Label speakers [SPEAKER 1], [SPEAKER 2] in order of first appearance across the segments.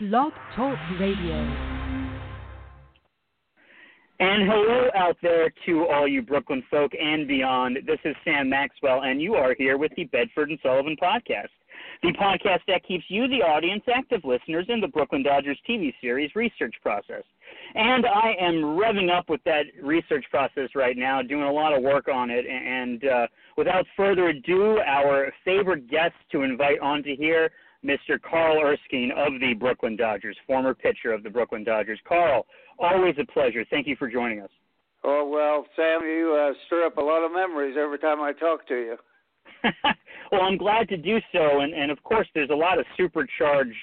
[SPEAKER 1] Blog Talk Radio.
[SPEAKER 2] And hello out there to all you Brooklyn folk and beyond. This is Sam Maxwell, and you are here with the Bedford and Sullivan podcast, the podcast that keeps you, the audience, active listeners in the Brooklyn Dodgers TV series research process. And I am revving up with that research process right now, doing a lot of work on it. And uh, without further ado, our favorite guest to invite onto here Mr. Carl Erskine of the Brooklyn Dodgers, former pitcher of the Brooklyn Dodgers. Carl, always a pleasure. Thank you for joining us.
[SPEAKER 3] Oh well, Sam, you uh, stir up a lot of memories every time I talk to you.
[SPEAKER 2] well, I'm glad to do so, and and of course, there's a lot of supercharged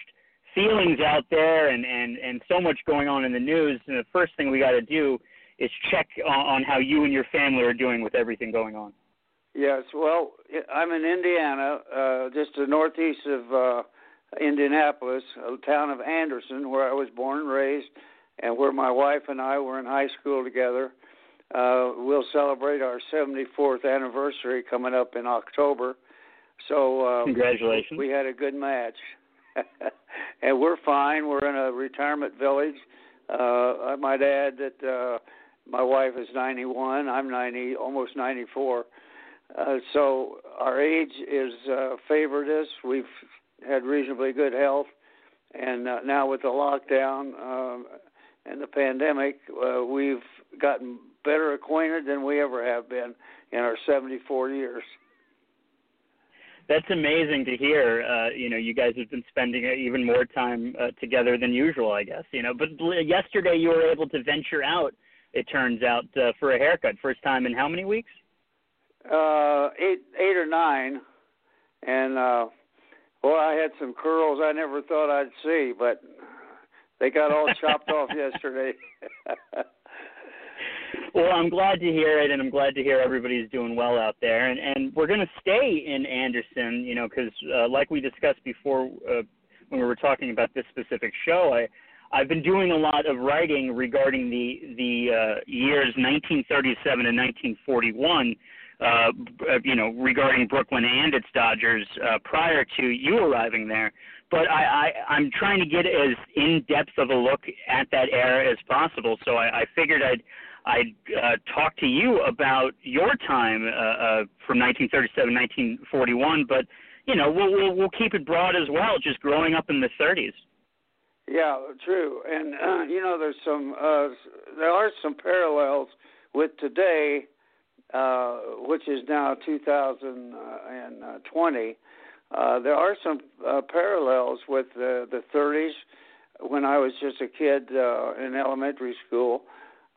[SPEAKER 2] feelings out there, and and and so much going on in the news. And the first thing we got to do is check on, on how you and your family are doing with everything going on.
[SPEAKER 3] Yes, well, I'm in Indiana, uh, just to the northeast of uh, Indianapolis, a town of Anderson, where I was born and raised, and where my wife and I were in high school together. Uh, we'll celebrate our 74th anniversary coming up in October. So
[SPEAKER 2] uh, congratulations.
[SPEAKER 3] We had a good match, and we're fine. We're in a retirement village. Uh, I might add that uh, my wife is 91. I'm 90, almost 94 uh, so our age is uh, favored us. We've had reasonably good health, and uh, now with the lockdown uh, and the pandemic, uh, we've gotten better acquainted than we ever have been in our 74 years.
[SPEAKER 2] That's amazing to hear. Uh, you know, you guys have been spending even more time uh, together than usual, I guess. You know, but yesterday you were able to venture out. It turns out uh, for a haircut, first time in how many weeks?
[SPEAKER 3] Uh, eight eight or nine, and uh, well, I had some curls I never thought I'd see, but they got all chopped off yesterday.
[SPEAKER 2] well, I'm glad to hear it, and I'm glad to hear everybody's doing well out there. And and we're going to stay in Anderson, you know, because uh, like we discussed before uh, when we were talking about this specific show, I. I've been doing a lot of writing regarding the the uh, years 1937 and 1941 uh, you know, regarding Brooklyn and its Dodgers uh, prior to you arriving there. But I, I, I'm trying to get as in depth of a look at that era as possible. So I, I figured I'd I'd uh, talk to you about your time uh, uh, from 1937, 1941. But you know, we'll, we'll we'll keep it broad as well, just growing up in the 30s.
[SPEAKER 3] Yeah, true. And uh, you know, there's some uh, there are some parallels with today uh, which is now 2020, uh, there are some uh, parallels with the, the 30s when I was just a kid uh, in elementary school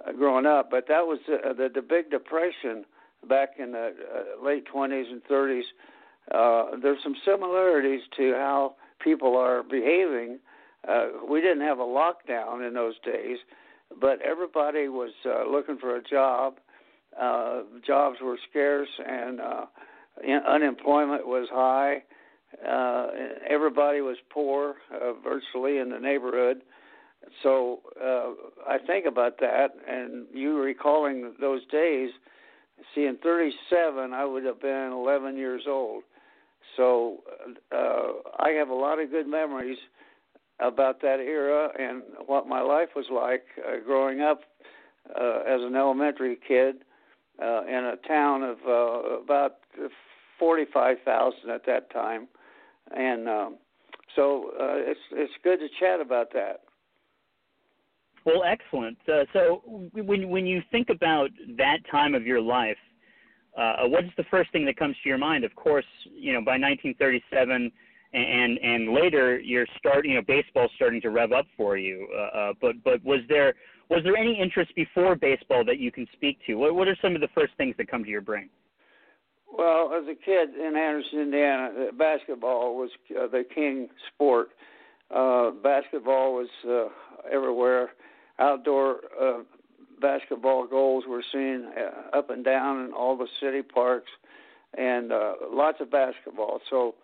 [SPEAKER 3] uh, growing up. But that was uh, the, the Big Depression back in the uh, late 20s and 30s. Uh, there's some similarities to how people are behaving. Uh, we didn't have a lockdown in those days, but everybody was uh, looking for a job uh, jobs were scarce and uh, unemployment was high. Uh, everybody was poor, uh, virtually in the neighborhood. So uh, I think about that, and you recalling those days. See, in '37, I would have been 11 years old. So uh, I have a lot of good memories about that era and what my life was like uh, growing up uh, as an elementary kid uh, in a town of uh, about 45,000 at that time, and um, so uh, it's it's good to chat about that.
[SPEAKER 2] Well, excellent. Uh, so when when you think about that time of your life, uh, what is the first thing that comes to your mind? Of course, you know by 1937 and and later you're starting, you know, baseball's starting to rev up for you. Uh, uh, but but was there was there any interest before baseball that you can speak to? What, what are some of the first things that come to your brain?
[SPEAKER 3] Well, as a kid in Anderson, Indiana, uh, basketball was uh, the king sport. Uh, basketball was uh, everywhere. Outdoor uh, basketball goals were seen uh, up and down in all the city parks, and uh, lots of basketball. So,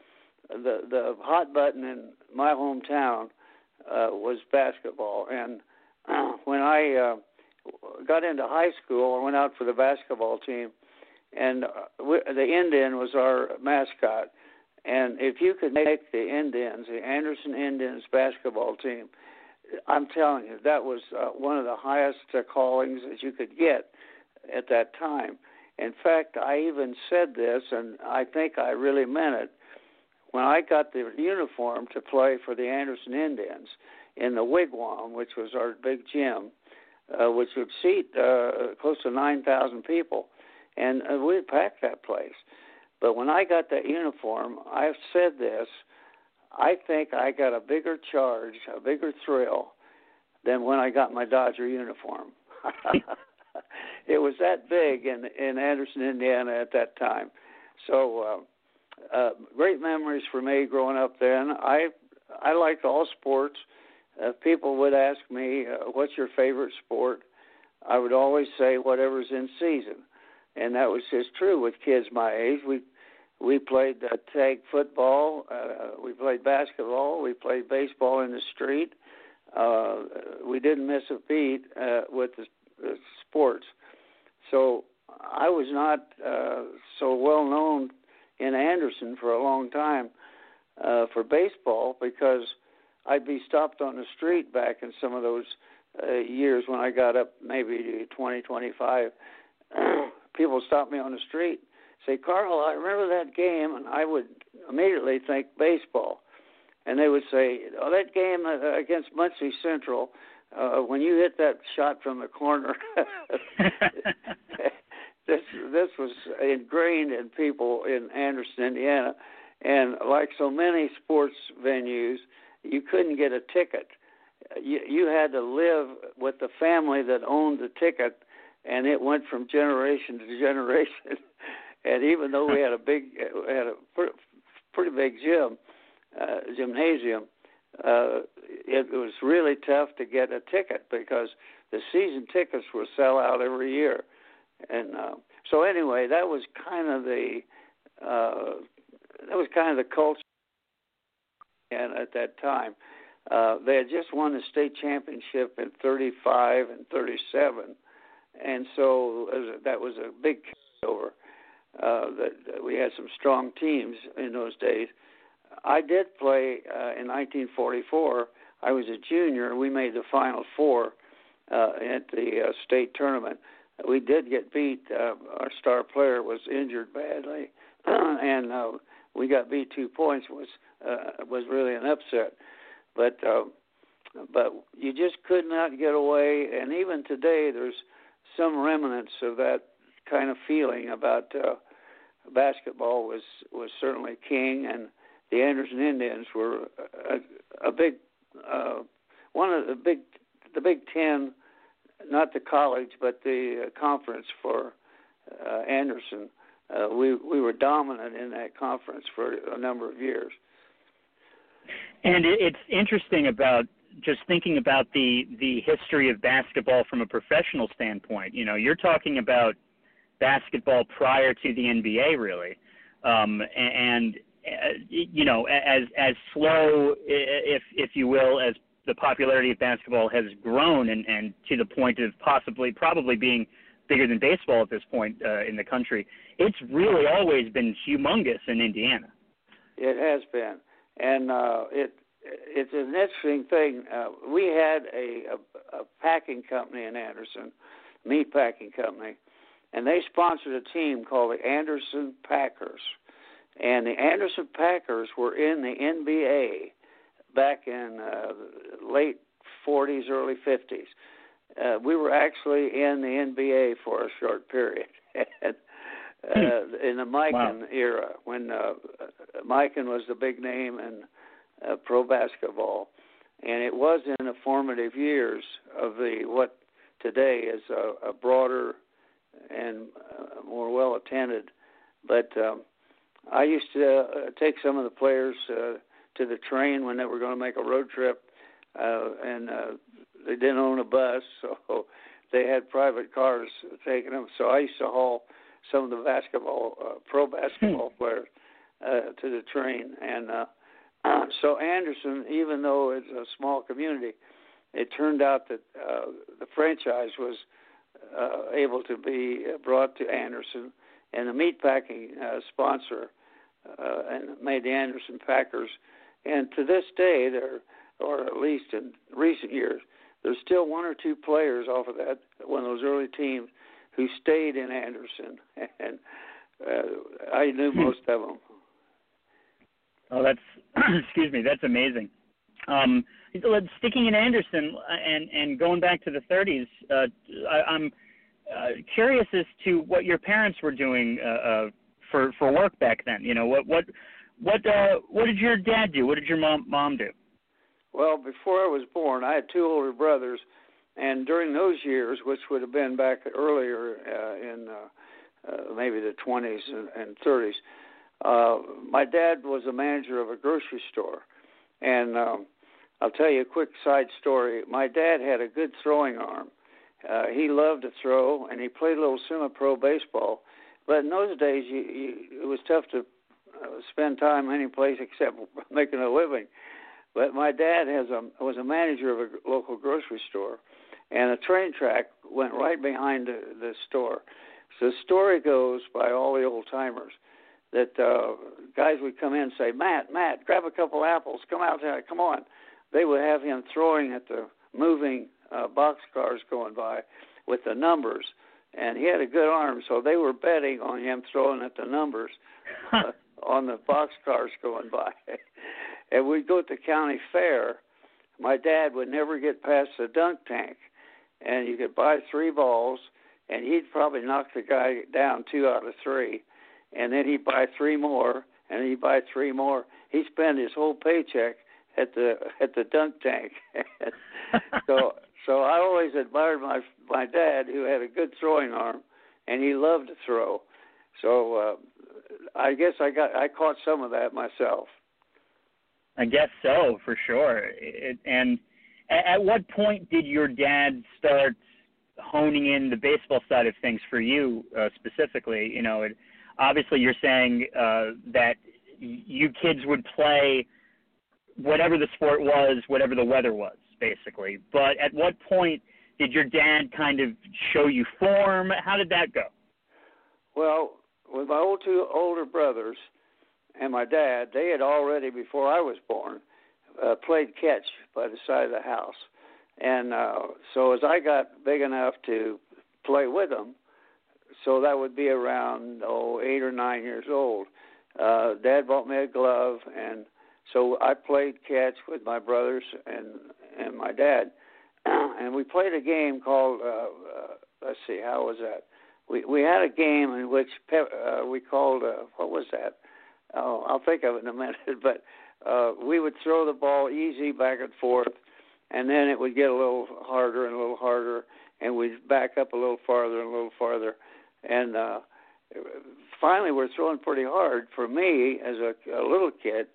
[SPEAKER 3] the the hot button in my hometown uh, was basketball, and when I uh, got into high school, I went out for the basketball team, and uh, we, the Indian was our mascot. And if you could make the Indians, the Anderson Indians basketball team, I'm telling you, that was uh, one of the highest uh, callings that you could get at that time. In fact, I even said this, and I think I really meant it. When I got the uniform to play for the Anderson Indians in the Wigwam, which was our big gym, uh, which would seat uh, close to 9,000 people, and uh, we'd pack that place. But when I got that uniform, I've said this. I think I got a bigger charge, a bigger thrill than when I got my Dodger uniform. it was that big in in Anderson, Indiana at that time. So uh, uh, great memories for me growing up then. I I liked all sports. Uh, people would ask me, uh, "What's your favorite sport?" I would always say whatever's in season, and that was just true with kids my age. We we played uh, tag football, uh, we played basketball, we played baseball in the street. Uh, we didn't miss a beat uh, with the, the sports. So I was not uh, so well known in Anderson for a long time uh, for baseball because I'd be stopped on the street back in some of those uh, years when I got up maybe 20, 25. People stopped me on the street, say, Carl, I remember that game, and I would immediately think baseball. And they would say, oh, that game uh, against Muncie Central, uh, when you hit that shot from the corner, this this was ingrained in people in Anderson, Indiana, and like so many sports venues, you couldn't get a ticket. You you had to live with the family that owned the ticket, and it went from generation to generation. and even though we had a big had a pretty big gym, uh, gymnasium, uh, it was really tough to get a ticket because the season tickets were sell out every year, and uh, so anyway, that was kind of the uh, that was kind of the culture, and at that time, uh, they had just won the state championship in '35 and '37, and so that was a big over. Uh, that, we had some strong teams in those days. I did play uh, in 1944. I was a junior. And we made the Final Four uh, at the uh, state tournament. We did get beat. Uh, our star player was injured badly, and uh, we got beat two points. was uh, was really an upset. But uh, but you just could not get away. And even today, there's some remnants of that kind of feeling about uh, basketball was was certainly king and the Anderson Indians were a, a big uh, one of the big the Big Ten, not the college but the uh, conference for uh, Anderson. Uh, we we were dominant in that conference for a number of years.
[SPEAKER 2] And it's interesting about just thinking about the the history of basketball from a professional standpoint. You know, you're talking about basketball prior to the NBA, really, um, and uh, you know, as as slow, if if you will, as the popularity of basketball has grown and and to the point of possibly probably being bigger than baseball at this point uh, in the country, it's really always been humongous in Indiana.
[SPEAKER 3] It has been, and uh, it it's an interesting thing. Uh, we had a, a, a packing company in Anderson, meat packing company, and they sponsored a team called the Anderson Packers and the Anderson Packers were in the NBA back in uh, late 40s, early 50s. Uh, we were actually in the NBA for a short period. and, uh, in the Mikan wow. era, when uh, Mikan was the big name in uh, pro basketball, and it was in the formative years of the what today is a, a broader and uh, more well attended, but um, I used to uh, take some of the players uh, to the train when they were going to make a road trip, uh, and uh, they didn't own a bus, so they had private cars taking them. So I used to haul some of the basketball, uh, pro basketball hmm. players uh, to the train, and uh, so Anderson, even though it's a small community, it turned out that uh, the franchise was uh, able to be brought to Anderson and the meatpacking uh, sponsor uh, and made the Anderson Packers. And to this day, there, or at least in recent years, there's still one or two players off of that one of those early teams who stayed in Anderson, and uh, I knew hmm. most of them.
[SPEAKER 2] Oh, that's excuse me, that's amazing. Um, sticking in Anderson uh, and and going back to the 30s, uh, I, I'm uh, curious as to what your parents were doing uh, uh, for for work back then. You know, what what what uh, what did your dad do? What did your mom mom do?
[SPEAKER 3] Well, before I was born, I had two older brothers, and during those years, which would have been back earlier uh, in uh, uh, maybe the 20s and, and 30s, uh, my dad was a manager of a grocery store, and um, I'll tell you a quick side story. My dad had a good throwing arm. Uh, he loved to throw, and he played a little semi-pro baseball. But in those days, you, you, it was tough to uh, spend time any place except making a living. But my dad has a was a manager of a local grocery store, and a train track went right behind the, the store. So the story goes by all the old timers that uh, guys would come in and say, "Matt, Matt, grab a couple apples. Come out there. Come on." They would have him throwing at the moving uh, box cars going by with the numbers, and he had a good arm, so they were betting on him throwing at the numbers uh, on the box cars going by. and we'd go to the county fair. My dad would never get past the dunk tank, and you could buy three balls, and he'd probably knock the guy down two out of three, and then he'd buy three more, and he'd buy three more. He'd spend his whole paycheck at the at the dunk tank. so so I always admired my my dad, who had a good throwing arm, and he loved to throw. So uh, I guess I got I caught some of that myself.
[SPEAKER 2] I guess so, for sure. It, and at, what point did your dad start honing in the baseball side of things for you uh, specifically? You know, it, obviously you're saying uh, that you kids would play whatever the sport was, whatever the weather was, basically. But at what point did your dad kind of show you form? How did that go?
[SPEAKER 3] Well, with my old two older brothers and my dad, they had already before I was born uh, played catch by the side of the house, and uh, so as I got big enough to play with them, so that would be around oh eight or nine years old. Uh, Dad bought me a glove, and so I played catch with my brothers and and my dad, and we played a game called uh, uh, let's see how was that? We we had a game in which pe- uh, we called uh, what was that? Oh I'll think of it in a minute but uh, we would throw the ball easy back and forth, and then it would get a little harder and a little harder, and we'd back up a little farther and a little farther, and uh, finally we're throwing pretty hard for me as a, a little kid,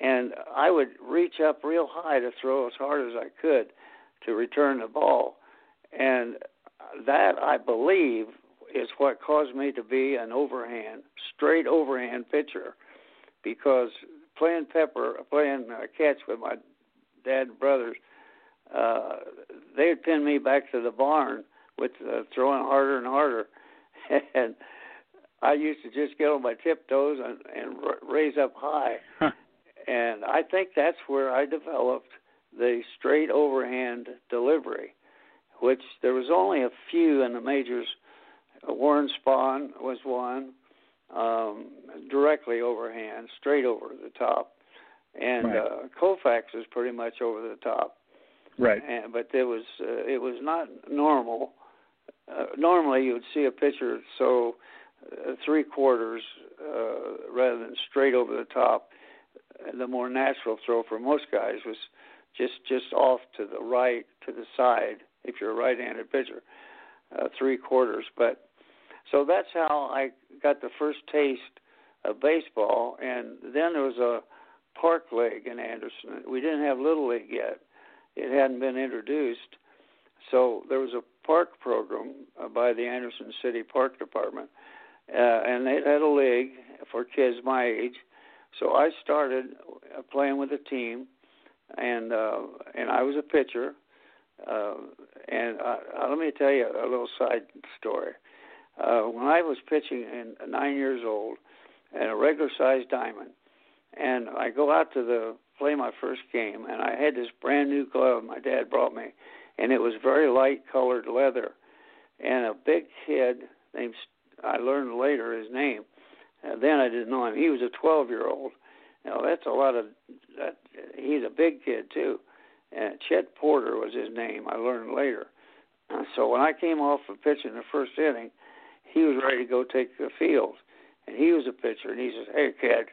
[SPEAKER 3] and I would reach up real high to throw as hard as I could to return the ball, and that I believe is what caused me to be an overhand, straight overhand pitcher, because playing pepper, playing uh, catch with my dad and brothers, uh, they'd pin me back to the barn with uh, throwing harder and harder, and I used to just get on my tiptoes and, and r- raise up high, and I think that's where I developed the straight overhand delivery, which there was only a few in the majors. Warren Spahn was one um, directly overhand, straight over the top, and right. uh, Koufax was pretty much over the top.
[SPEAKER 2] Right.
[SPEAKER 3] And, but it was uh, it was not normal. Uh, normally, you would see a pitcher so uh, three quarters uh, rather than straight over the top. The more natural throw for most guys was just just off to the right, to the side. If you're a right-handed pitcher, uh, three quarters. But so that's how I got the first taste of baseball, and then there was a park league in Anderson. We didn't have little league yet; it hadn't been introduced. So there was a park program by the Anderson City Park Department, uh, and they had a league for kids my age. So I started uh, playing with a team, and uh, and I was a pitcher. Uh, and uh, uh, let me tell you a little side story. Uh, when I was pitching and nine years old, and a regular sized diamond. And I go out to the play my first game, and I had this brand new glove my dad brought me, and it was very light colored leather. And a big kid named I learned later his name. And then I didn't know him. He was a 12 year old. Now that's a lot of. That, he's a big kid too. And Chet Porter was his name. I learned later. So when I came off of pitching the first inning, he was ready to go take the field, and he was a pitcher. And he says, "Hey kid,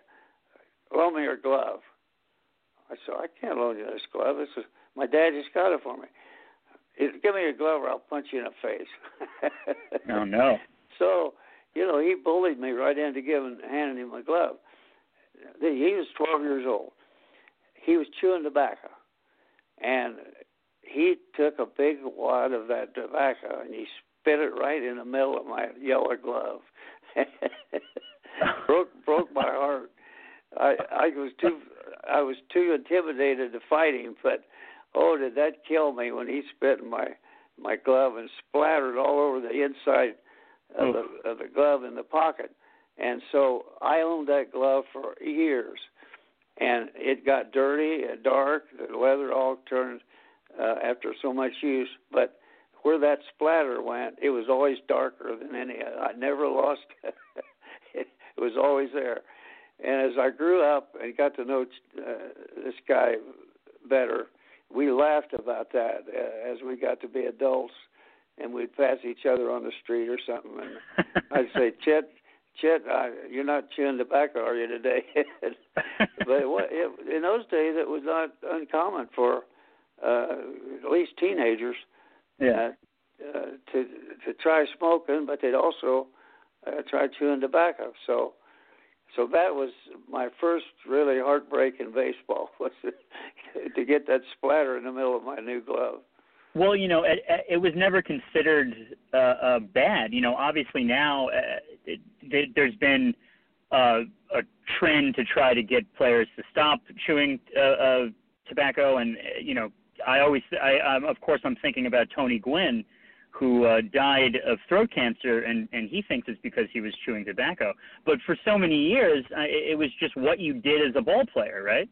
[SPEAKER 3] loan me your glove." I said, "I can't loan you this glove. This is my dad just got it for me." He said, Give me your glove, or I'll punch you in the face.
[SPEAKER 2] oh no!
[SPEAKER 3] So, you know, he bullied me right into giving handing him my glove. He was 12 years old. He was chewing tobacco, and he took a big wad of that tobacco and he spit it right in the middle of my yellow glove. broke broke my heart. I I was too I was too intimidated to fight him, but oh, did that kill me when he spit in my my glove and splattered all over the inside of the, of the glove in the pocket. And so I owned that glove for years, and it got dirty and dark. The leather all turned uh, after so much use, but where that splatter went, it was always darker than any. I never lost it. it was always there. And as I grew up and got to know uh, this guy better, we laughed about that uh, as we got to be adults and we'd pass each other on the street or something, and I'd say, "Chet, Chet, uh, you're not chewing tobacco, are you today?" but it, it, in those days, it was not uncommon for uh, at least teenagers
[SPEAKER 2] yeah.
[SPEAKER 3] uh, to to try smoking, but they'd also uh, try chewing tobacco. So, so that was my first really heartbreak in baseball was to get that splatter in the middle of my new glove.
[SPEAKER 2] Well, you know, it, it was never considered uh, uh, bad. You know, obviously now uh, it, there's been uh, a trend to try to get players to stop chewing uh, uh, tobacco, and uh, you know, I always, I, I'm, of course, I'm thinking about Tony Gwynn, who uh, died of throat cancer, and and he thinks it's because he was chewing tobacco. But for so many years, uh, it was just what you did as a ball player, right?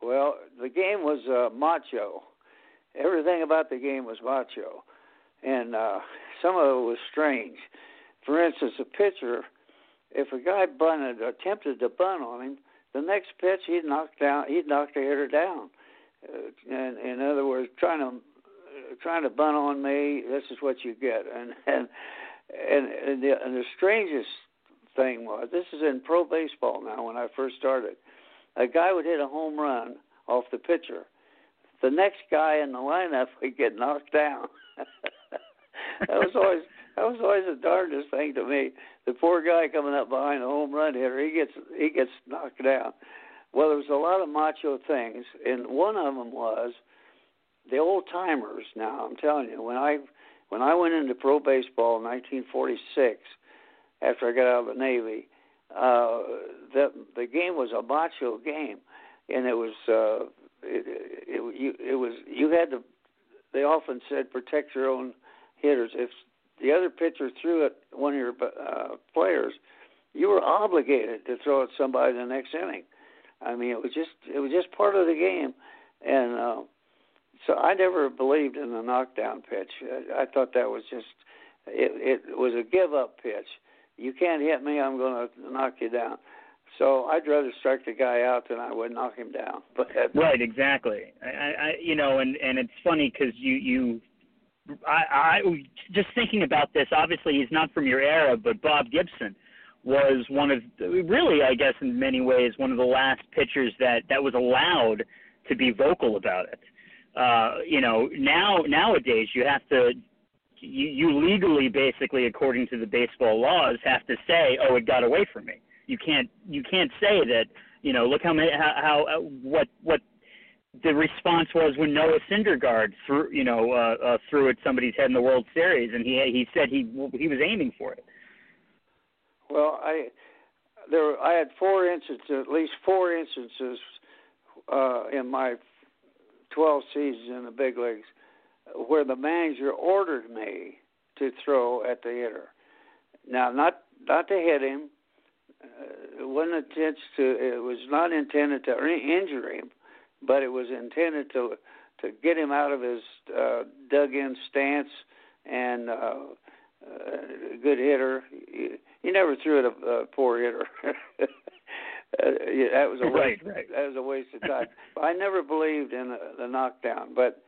[SPEAKER 3] Well, the game was uh, macho everything about the game was macho, and uh, some of it was strange. For instance, a pitcher, if a guy bunted, attempted to bunt on him, the next pitch he'd knock down, he'd knock the hitter down. Uh, and in other words, trying to uh, trying to bunt on me, this is what you get. And and and, and, the, and the strangest thing was, this is in pro baseball now. When I first started, a guy would hit a home run off the pitcher the next guy in the lineup would get knocked down. that was always that was always the darndest thing to me. The poor guy coming up behind the home run hitter, he gets he gets knocked down. Well, there was a lot of macho things, and one of them was the old timers. Now I'm telling you, when I when I went into pro baseball in 1946, after I got out of the Navy, uh, the the game was a macho game, and it was uh, it, it, you, it was you had to. They often said protect your own hitters. If the other pitcher threw at one of your uh, players, you were obligated to throw at somebody the next inning. I mean, it was just it was just part of the game, and uh, so I never believed in the knockdown pitch. I, I thought that was just it, it was a give up pitch. You can't hit me, I'm going to knock you down. So I'd rather strike the guy out than I would knock him down. But
[SPEAKER 2] right, exactly. I, I you know, and and it's funny because you you. I, I just thinking about this. Obviously, he's not from your era, but Bob Gibson was one of really, I guess, in many ways, one of the last pitchers that that was allowed to be vocal about it. Uh, you know, now nowadays you have to you, you legally, basically, according to the baseball laws, have to say, "Oh, it got away from me." you can't you can't say that you know look how many how, how uh, what what the response was when Noah Syndergaard threw you know uh, uh, threw at somebody's head in the World Series, and he he said he he was aiming for it.
[SPEAKER 3] Well, I there I had four instances, at least four instances uh, in my 12 seasons in the big leagues where the manager ordered me to throw at the hitter. Now, not not to hit him, uh, it wasn't intended to. It was not intended to injure him, but it was intended to to get him out of his uh, dug-in stance and uh, uh, good hitter. He, never threw at a, a poor hitter. uh, yeah, that was a waste.
[SPEAKER 2] Right, right.
[SPEAKER 3] That was a waste of time. I never believed in the, the knockdown, but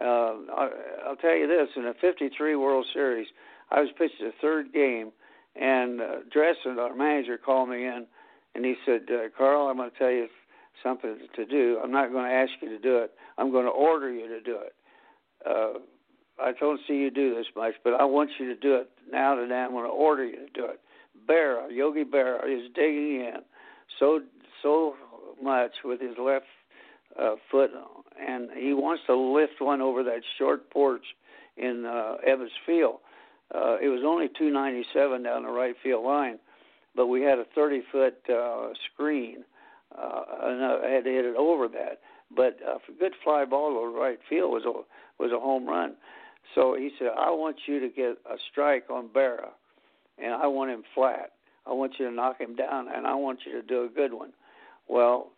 [SPEAKER 3] uh, I, I'll tell you this: in a '53 World Series, I was pitched the third game, and uh, Dressen, our manager, called me in, and he said, uh, "Carl, I'm going to tell you something to do. I'm not going to ask you to do it. I'm going to order you to do it." Uh, I don't see you do this much, but I want you to do it now. Today, I'm going to order you to do it. Berra, Yogi Berra, is digging in so so much with his left uh, foot, and he wants to lift one over that short porch in uh, Ebbets Field. Uh, it was only 297 down the right field line, but we had a 30 foot uh, screen, uh, and I had to hit it over that. But uh, a good fly ball to right field was a was a home run. So he said, "I want you to get a strike on Berra, and I want him flat. I want you to knock him down, and I want you to do a good one." Well,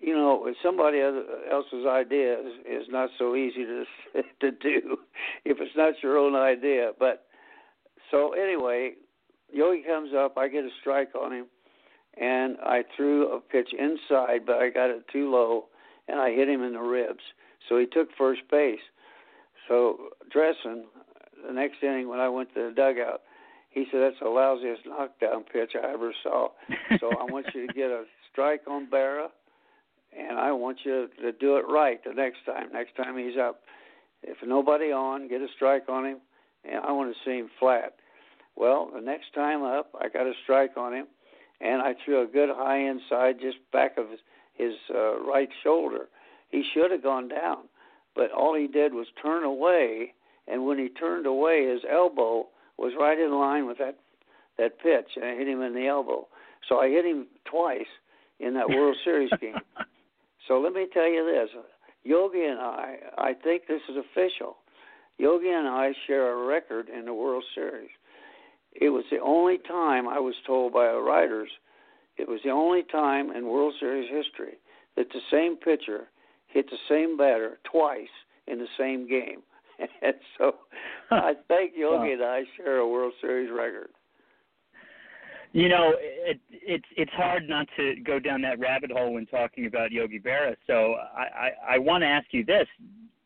[SPEAKER 3] you know, if somebody else's idea is, is not so easy to to do if it's not your own idea. But so anyway, Yogi comes up, I get a strike on him, and I threw a pitch inside, but I got it too low, and I hit him in the ribs. So he took first base. So Dressen, the next inning when I went to the dugout, he said that's the lousiest knockdown pitch I ever saw. So I want you to get a strike on Berra and I want you to do it right the next time. Next time he's up, if nobody on, get a strike on him, and I want to see him flat. Well, the next time up, I got a strike on him, and I threw a good high inside just back of his, his uh, right shoulder. He should have gone down, but all he did was turn away, and when he turned away, his elbow was right in line with that that pitch, and I hit him in the elbow. So I hit him twice in that World Series game. So let me tell you this Yogi and I, I think this is official. Yogi and I share a record in the World Series. It was the only time I was told by the writers, it was the only time in World Series history that the same pitcher hit the same batter twice in the same game. And so I think Yogi and I share a World Series record.
[SPEAKER 2] You know, it, it's it's hard not to go down that rabbit hole when talking about Yogi Berra. So I, I, I want to ask you this: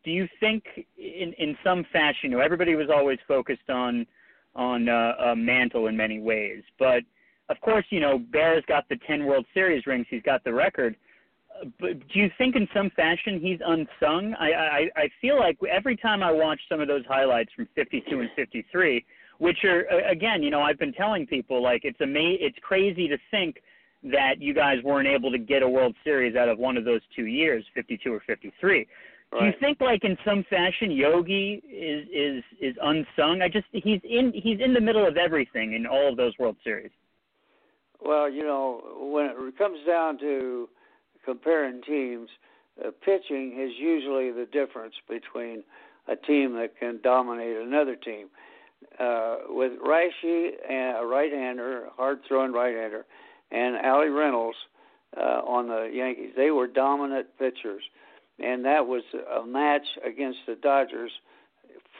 [SPEAKER 2] Do you think, in in some fashion, you know, everybody was always focused on on uh, uh, Mantle in many ways, but of course, you know, Berra's got the ten World Series rings. He's got the record. But do you think, in some fashion, he's unsung? I I, I feel like every time I watch some of those highlights from '52 and '53 which are again, you know, I've been telling people like it's ama- it's crazy to think that you guys weren't able to get a World Series out of one of those two years, 52 or 53. Right. Do you think like in some fashion Yogi is is is unsung? I just he's in he's in the middle of everything in all of those World Series.
[SPEAKER 3] Well, you know, when it comes down to comparing teams, uh, pitching is usually the difference between a team that can dominate another team uh, with Raschi, a right-hander, hard-throwing right-hander, and Allie Reynolds uh, on the Yankees. They were dominant pitchers, and that was a match against the Dodgers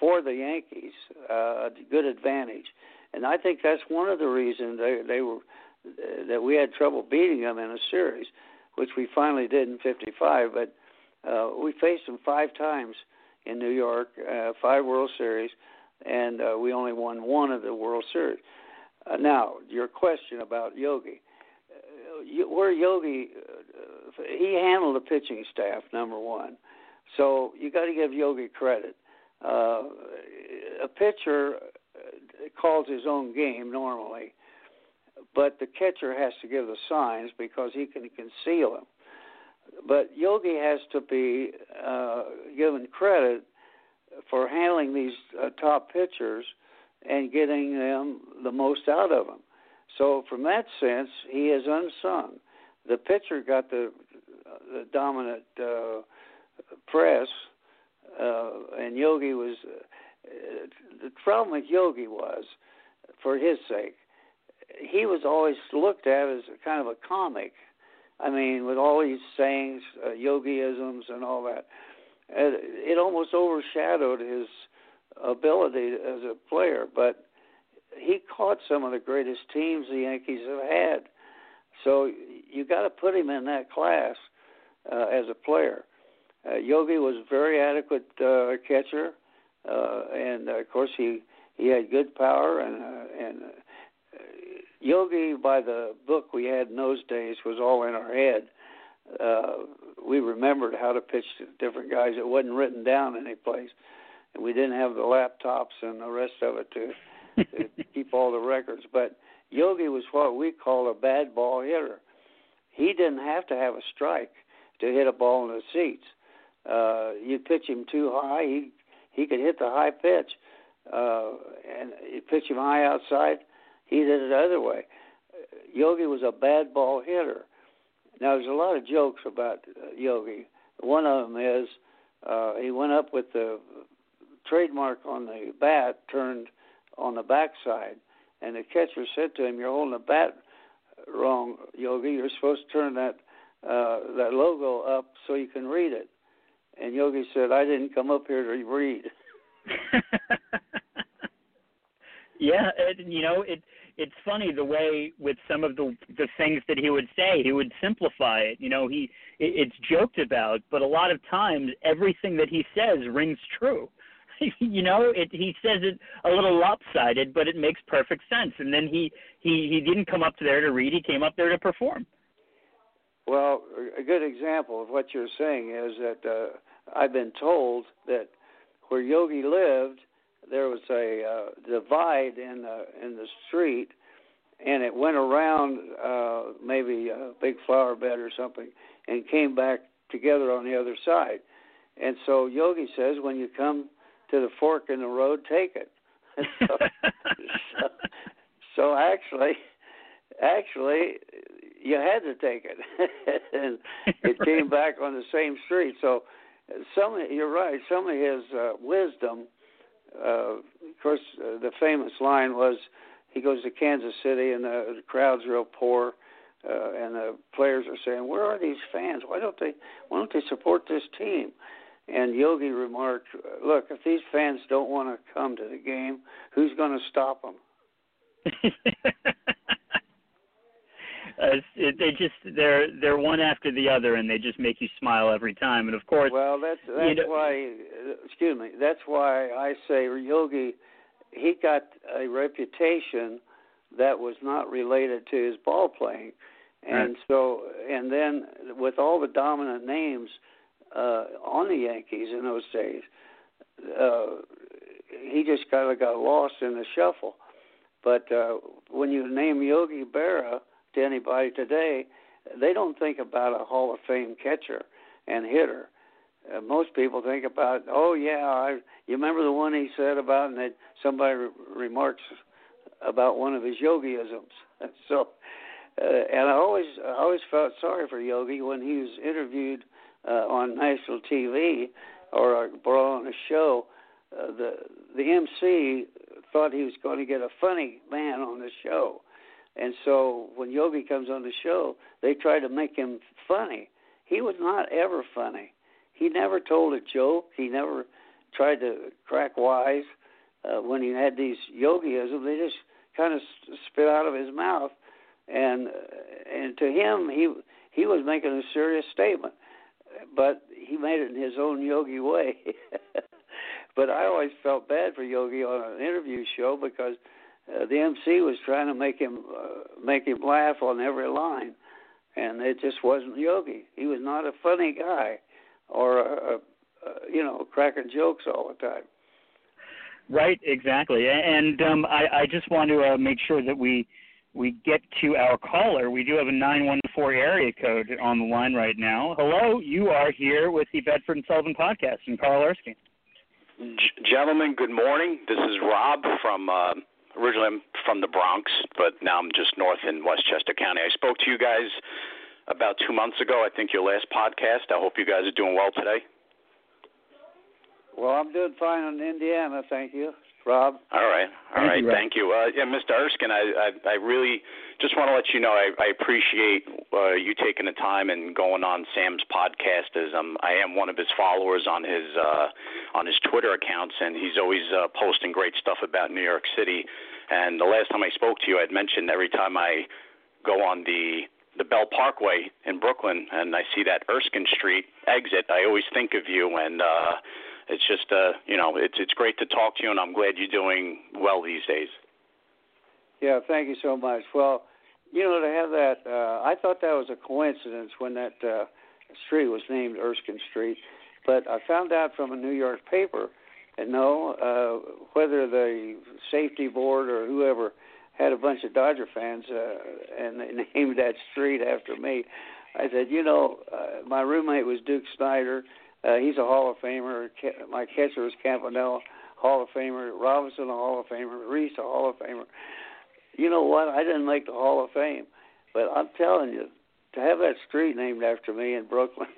[SPEAKER 3] for the Yankees, uh, a good advantage. And I think that's one of the reasons they they were uh, that we had trouble beating them in a series, which we finally did in '55. But uh, we faced them five times in New York, uh, five World Series and uh, we only won one of the World Series. Uh, now, your question about Yogi, uh, where Yogi, uh, he handled the pitching staff number one, so you got to give Yogi credit. Uh, a pitcher uh, calls his own game normally, but the catcher has to give the signs because he can conceal them. But Yogi has to be uh, given credit for handling these uh, top pitchers and getting them the most out of them. So from that sense, he is unsung. The pitcher got the the dominant uh, press, uh, and Yogi was. Uh, the problem with Yogi was, for his sake, he was always looked at as kind of a comic. I mean, with all these sayings, uh, yogiisms, and all that, it, it almost overshadowed his ability as a player. But he caught some of the greatest teams the Yankees have had. So you got to put him in that class uh, as a player. Uh, Yogi was a very adequate uh, catcher, uh, and uh, of course he he had good power and uh, and Yogi by the book we had in those days was all in our head. Uh, we remembered how to pitch to different guys. It wasn't written down any place, and we didn't have the laptops and the rest of it to, to keep all the records. But Yogi was what we call a bad ball hitter. He didn't have to have a strike to hit a ball in the seats. Uh, you pitch him too high, he he could hit the high pitch, uh, and you pitch him high outside, he did it the other way. Yogi was a bad ball hitter. Now there's a lot of jokes about uh, Yogi. One of them is uh, he went up with the trademark on the bat turned on the backside, and the catcher said to him, "You're holding the bat wrong, Yogi. You're supposed to turn that uh, that logo up so you can read it." And Yogi said, "I didn't come up here to read."
[SPEAKER 2] yeah, and, you know it. It's funny the way with some of the the things that he would say, he would simplify it. You know, he it, it's joked about, but a lot of times everything that he says rings true. you know, it, he says it a little lopsided, but it makes perfect sense. And then he he he didn't come up there to read; he came up there to perform.
[SPEAKER 3] Well, a good example of what you're saying is that uh, I've been told that where Yogi lived, there was a uh, divide in the in the street, and it went around uh, maybe a big flower bed or something, and came back together on the other side. And so Yogi says, when you come to the fork in the road, take it. so, so, so actually, actually, you had to take it, and it came back on the same street. So, some you're right. Some of his uh, wisdom, uh, of course, uh, the famous line was, he goes to Kansas City and the, the crowd's real poor. Uh, and the players are saying, "Where are these fans? Why don't they? Why don't they support this team?" And Yogi remarked, "Look, if these fans don't want to come to the game, who's going to stop them?"
[SPEAKER 2] uh, it, they just they're they're one after the other, and they just make you smile every time. And of course,
[SPEAKER 3] well, that's that's you know, why. Excuse me. That's why I say Yogi. He got a reputation that was not related to his ball playing, and right. so and then with all the dominant names uh, on the Yankees in those days, uh, he just kind of got lost in the shuffle. But uh, when you name Yogi Berra to anybody today, they don't think about a Hall of Fame catcher and hitter. Uh, most people think about, oh yeah, I, you remember the one he said about, and that somebody re- remarks about one of his yogiisms. so, uh, and I always, I always felt sorry for Yogi when he was interviewed uh, on national TV or brought on a show. Uh, the the MC thought he was going to get a funny man on the show, and so when Yogi comes on the show, they try to make him funny. He was not ever funny. He never told a joke. He never tried to crack wise. Uh, when he had these yogiisms, they just kind of spit out of his mouth, and and to him, he he was making a serious statement, but he made it in his own yogi way. but I always felt bad for Yogi on an interview show because uh, the MC was trying to make him uh, make him laugh on every line, and it just wasn't Yogi. He was not a funny guy, or a, a, a, you know cracking jokes all the time.
[SPEAKER 2] Right, exactly, and um, I, I just want to uh, make sure that we we get to our caller. We do have a 914 area code on the line right now. Hello, you are here with the Bedford and Sullivan podcast, and Carl Erskine.
[SPEAKER 1] G- gentlemen, good morning. This is Rob from uh, originally I'm from the Bronx, but now I'm just north in Westchester County. I spoke to you guys about two months ago. I think your last podcast. I hope you guys are doing well today.
[SPEAKER 3] Well, I'm doing fine in Indiana, thank you. Rob.
[SPEAKER 1] All right, all
[SPEAKER 2] Thank
[SPEAKER 1] right.
[SPEAKER 2] you,
[SPEAKER 1] Thank you. Uh, yeah, Mr. Erskine, I, I I really just want to let you know I, I appreciate uh, you taking the time and going on Sam's podcast. As um, I am one of his followers on his uh, on his Twitter accounts, and he's always uh, posting great stuff about New York City. And the last time I spoke to you, I'd mentioned every time I go on the the Belt Parkway in Brooklyn and I see that Erskine Street exit, I always think of you and uh it's just uh you know, it's it's great to talk to you and I'm glad you're doing well these days.
[SPEAKER 3] Yeah, thank you so much. Well, you know, to have that, uh, I thought that was a coincidence when that uh, street was named Erskine Street, but I found out from a New York paper that no, uh, whether the safety board or whoever had a bunch of Dodger fans uh, and they named that street after me. I said, you know, uh, my roommate was Duke Snider. Uh, he's a Hall of Famer. My catcher was Campanella, Hall of Famer. Robinson, a Hall of Famer. Reese, a Hall of Famer. You know what? I didn't make the Hall of Fame, but I'm telling you, to have that street named after me in Brooklyn,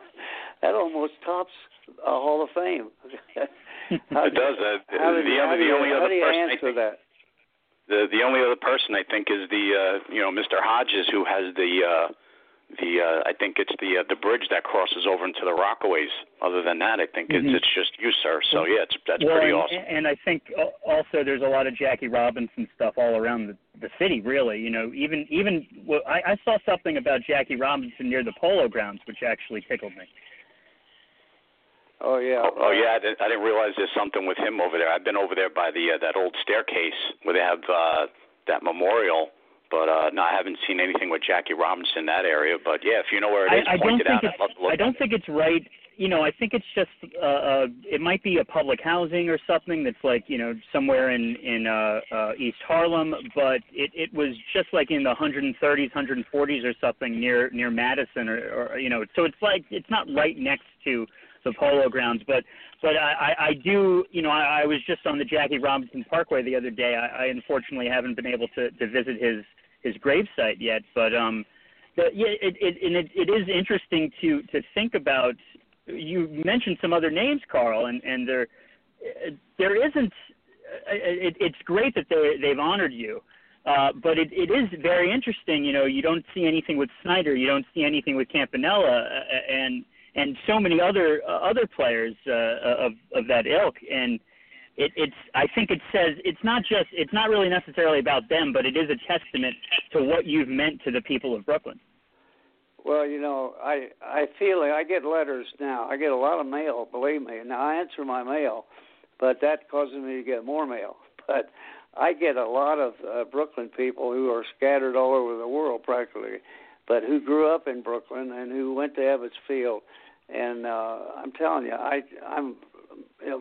[SPEAKER 3] that almost tops a Hall of Fame. How
[SPEAKER 1] it does. Uh,
[SPEAKER 3] How
[SPEAKER 1] the,
[SPEAKER 3] do you,
[SPEAKER 1] other,
[SPEAKER 3] how do
[SPEAKER 1] the
[SPEAKER 3] you,
[SPEAKER 1] only
[SPEAKER 3] how
[SPEAKER 1] other
[SPEAKER 3] do you
[SPEAKER 1] person I
[SPEAKER 3] answer
[SPEAKER 1] think,
[SPEAKER 3] that?
[SPEAKER 1] the the only other person I think is the uh you know Mr. Hodges who has the uh the uh I think it's the uh, the bridge that crosses over into the Rockaways. Other than that, I think it's it's just you, sir. So yeah, it's that's
[SPEAKER 2] well,
[SPEAKER 1] pretty
[SPEAKER 2] and,
[SPEAKER 1] awesome.
[SPEAKER 2] And I think al- also there's a lot of Jackie Robinson stuff all around the, the city. Really, you know, even even well, I, I saw something about Jackie Robinson near the Polo Grounds, which actually tickled me.
[SPEAKER 3] Oh yeah.
[SPEAKER 1] Oh, oh yeah, I didn't, I didn't realize there's something with him over there. I've been over there by the uh, that old staircase where they have uh that memorial, but uh no, I haven't seen anything with Jackie Robinson in that area. But yeah, if you know where it is,
[SPEAKER 2] I, I
[SPEAKER 1] point
[SPEAKER 2] don't
[SPEAKER 1] it
[SPEAKER 2] think
[SPEAKER 1] out.
[SPEAKER 2] it's
[SPEAKER 1] I'd love to look
[SPEAKER 2] I don't think it's right. You know, I think it's just uh, uh it might be a public housing or something that's like you know somewhere in in uh, uh East Harlem, but it it was just like in the 130s, 140s or something near near Madison or, or you know, so it's like it's not right next to the Polo Grounds, but but I, I, do, you know, I, I was just on the Jackie Robinson Parkway the other day. I, I unfortunately haven't been able to, to visit his his gravesite yet, but um, the, yeah, it, it and it, it is interesting to to think about. You mentioned some other names, Carl, and and there there isn't. It, it's great that they they've honored you. Uh, but it, it is very interesting. You know, you don't see anything with Snider, you don't see anything with Campanella, uh, and and so many other uh, other players uh, of of that ilk. And it, it's I think it says it's not just it's not really necessarily about them, but it is a testament to what you've meant to the people of Brooklyn.
[SPEAKER 3] Well, you know, I I feel. I get letters now. I get a lot of mail. Believe me. Now I answer my mail, but that causes me to get more mail. But I get a lot of uh, Brooklyn people who are scattered all over the world, practically, but who grew up in Brooklyn and who went to Ebbets Field. And uh, I'm telling you, I I'm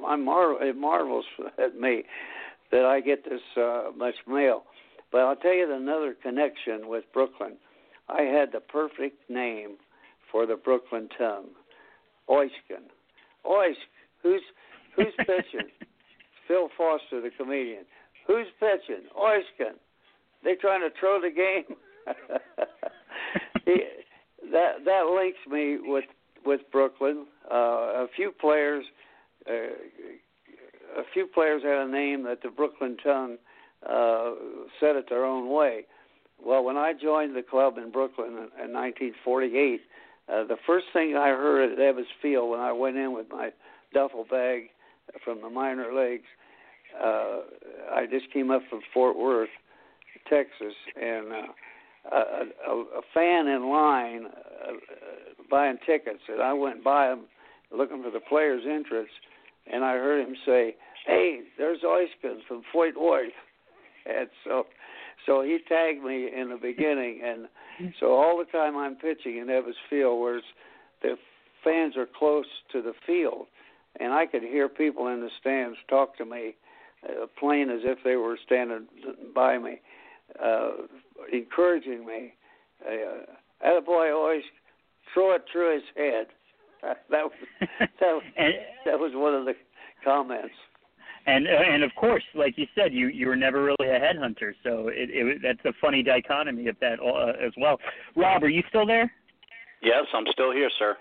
[SPEAKER 3] I'm mar- it marvels at me that I get this uh, much mail. But I'll tell you another connection with Brooklyn. I had the perfect name for the Brooklyn tongue, Oiskin. Oisk. Who's who's pitching? Phil Foster, the comedian. Who's pitching? Oiskin. They trying to throw the game. he, that that links me with with Brooklyn. Uh, a few players, uh, a few players had a name that the Brooklyn tongue uh, said it their own way. Well, when I joined the club in Brooklyn in, in 1948, uh, the first thing I heard at Ebbets Field when I went in with my duffel bag from the minor leagues, uh, I just came up from Fort Worth, Texas, and uh, a, a, fan in line uh, buying tickets, and I went by him looking for the players' entrance, and I heard him say, "Hey, there's Oiskin from Fort Worth," and so so he tagged me in the beginning, and so all the time I'm pitching in Ebbets Field, where the fans are close to the field, and I could hear people in the stands talk to me, uh, plain as if they were standing by me, uh, encouraging me. Uh, Attaboy always throw it through his head. that was that
[SPEAKER 2] and,
[SPEAKER 3] that was one of the comments.
[SPEAKER 2] and and of course, like you said, you you were never really a headhunter, so it, it that's a funny dichotomy of that uh, as well. Rob, are you still there?
[SPEAKER 1] Yes, I'm still here, sir.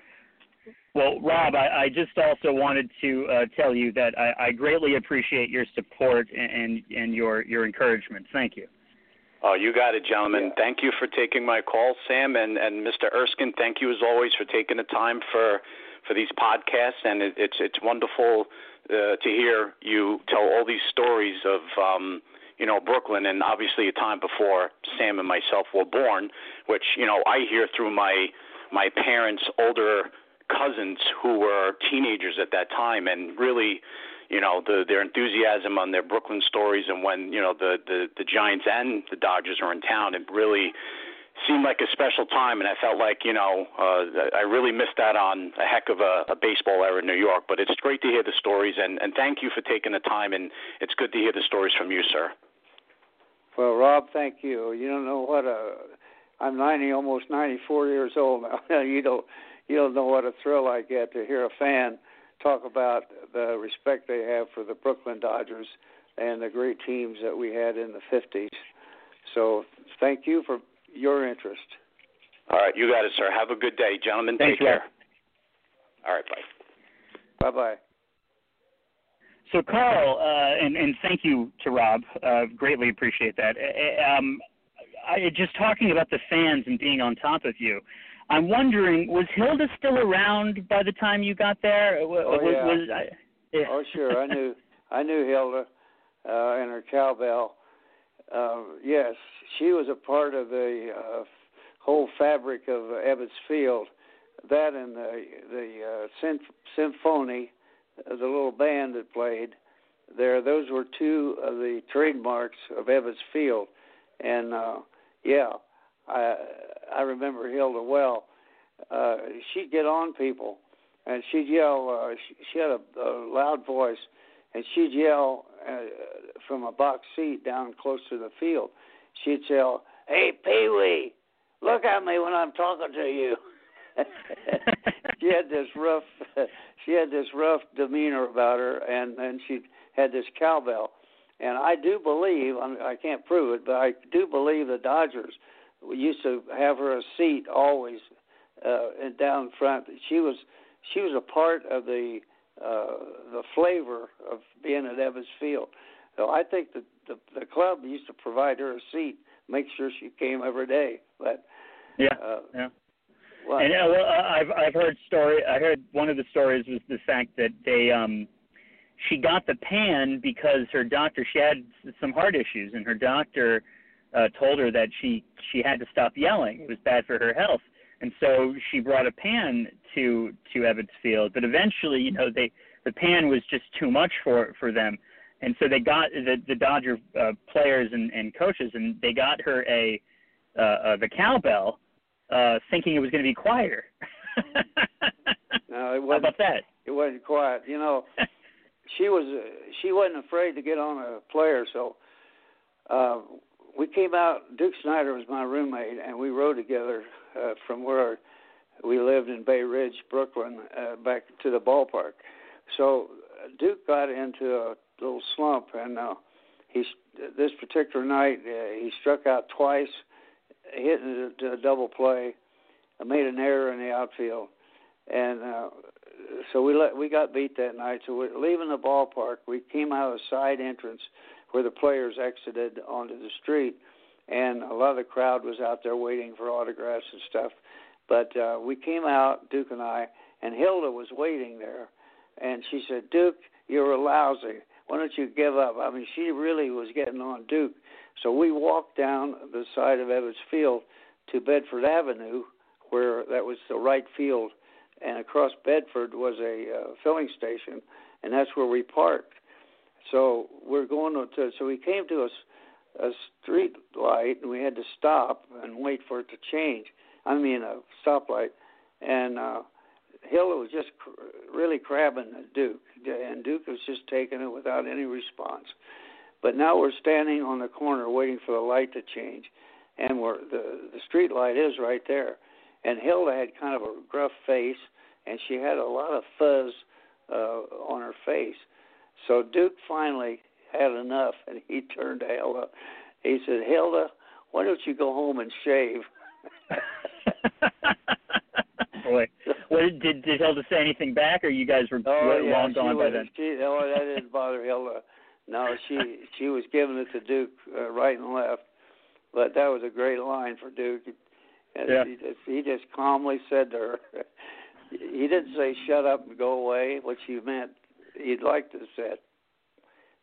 [SPEAKER 2] Well, Rob, I, I just also wanted to uh, tell you that I, I greatly appreciate your support and and your your encouragement. Thank you.
[SPEAKER 1] Oh, you got it, gentlemen.
[SPEAKER 3] Yeah.
[SPEAKER 1] Thank you for taking my call, Sam, and and Mr. Erskine. Thank you as always for taking the time for for these podcasts, and it, it's it's wonderful uh, to hear you tell all these stories of. Um, you know Brooklyn, and obviously a time before Sam and myself were born, which you know I hear through my my parents' older cousins who were teenagers at that time, and really, you know, the, their enthusiasm on their Brooklyn stories, and when you know the, the the Giants and the Dodgers are in town, it really seemed like a special time, and I felt like you know uh, I really missed out on a heck of a, a baseball era in New York. But it's great to hear the stories, and and thank you for taking the time, and it's good to hear the stories from you, sir.
[SPEAKER 3] Well, Rob, thank you. You don't know what a I'm 90, almost 94 years old now. you don't you don't know what a thrill I get to hear a fan talk about the respect they have for the Brooklyn Dodgers and the great teams that we had in the 50s. So thank you for your interest.
[SPEAKER 1] All right, you got it, sir. Have a good day, gentlemen.
[SPEAKER 2] Thanks,
[SPEAKER 1] Take
[SPEAKER 2] Rob.
[SPEAKER 1] care. All right, bye.
[SPEAKER 3] Bye bye.
[SPEAKER 2] So, Carl, uh, and, and thank you to Rob. Uh, greatly appreciate that. Um, I, just talking about the fans and being on top of you. I'm wondering, was Hilda still around by the time you got there?
[SPEAKER 3] Oh,
[SPEAKER 2] was,
[SPEAKER 3] yeah.
[SPEAKER 2] was, I, yeah.
[SPEAKER 3] Oh sure, I knew I knew Hilda uh, and her cowbell. Uh, yes, she was a part of the uh, whole fabric of Ebbets Field. That and the the uh, symp- symphony, uh, the little band that played there. Those were two of the trademarks of Ebbets Field, and uh, yeah, I I remember Hilda well. Uh, she'd get on people and she'd yell. Uh, she, she had a, a loud voice, and she'd yell uh, from a box seat down close to the field. She'd yell, "Hey, Pee Wee, look at me when I'm talking to you." she had this rough, she had this rough demeanor about her, and and she had this cowbell. And I do believe, I, mean, I can't prove it, but I do believe the Dodgers used to have her a seat always uh, and down front. She was she was a part of the uh, the flavor of being at Ebbets Field. So I think that the the club used to provide her a seat, make sure she came every day. But
[SPEAKER 2] yeah,
[SPEAKER 3] uh,
[SPEAKER 2] yeah.
[SPEAKER 3] Well,
[SPEAKER 2] And uh, well, I've I've heard story. I heard one of the stories was the fact that they um she got the pan because her doctor she had some heart issues and her doctor uh told her that she she had to stop yelling. It was bad for her health. And so she brought a pan to to Ebbets Field, but eventually, you know, they the pan was just too much for for them. And so they got the the Dodger uh, players and, and coaches, and they got her a uh, uh, the cowbell, uh, thinking it was going to be quieter.
[SPEAKER 3] no, it wasn't.
[SPEAKER 2] How about that?
[SPEAKER 3] It wasn't quiet. You know, she was uh, she wasn't afraid to get on a player. So uh, we came out. Duke Snider was my roommate, and we rode together uh, from where we lived in Bay Ridge, Brooklyn, uh, back to the ballpark. So uh, Duke got into a little slump, and uh, he this particular night uh, he struck out twice, hit it a double play, uh, made an error in the outfield, and uh, so we let we got beat that night. So we're leaving the ballpark. We came out of a side entrance where the players exited onto the street, and a lot of the crowd was out there waiting for autographs and stuff. But uh, we came out, Duke and I, and Hilda was waiting there, and she said, "Duke, you're a lousy. Why don't you give up?" I mean, she really was getting on Duke. So we walked down the side of Ebbets Field to Bedford Avenue, where that was the right field, and across Bedford was a uh, filling station, and that's where we parked. So we're going to. So we came to a, a street light, and we had to stop and wait for it to change. I mean, a stoplight, and uh, Hilda was just cr- really crabbing at Duke, and Duke was just taking it without any response. But now we're standing on the corner waiting for the light to change, and we're the the street light is right there. And Hilda had kind of a gruff face, and she had a lot of fuzz uh, on her face. So Duke finally had enough, and he turned to Hilda. He said, "Hilda, why don't you go home and shave?"
[SPEAKER 2] Boy, What did did Hilda say anything back, or you guys were
[SPEAKER 3] oh, yeah,
[SPEAKER 2] long gone by then?
[SPEAKER 3] She, oh, that didn't bother Hilda. No, she she was giving it to Duke uh, right and left, but that was a great line for Duke. And
[SPEAKER 2] yeah.
[SPEAKER 3] he just he just calmly said to her, he didn't say shut up and go away, which he meant he'd like to said.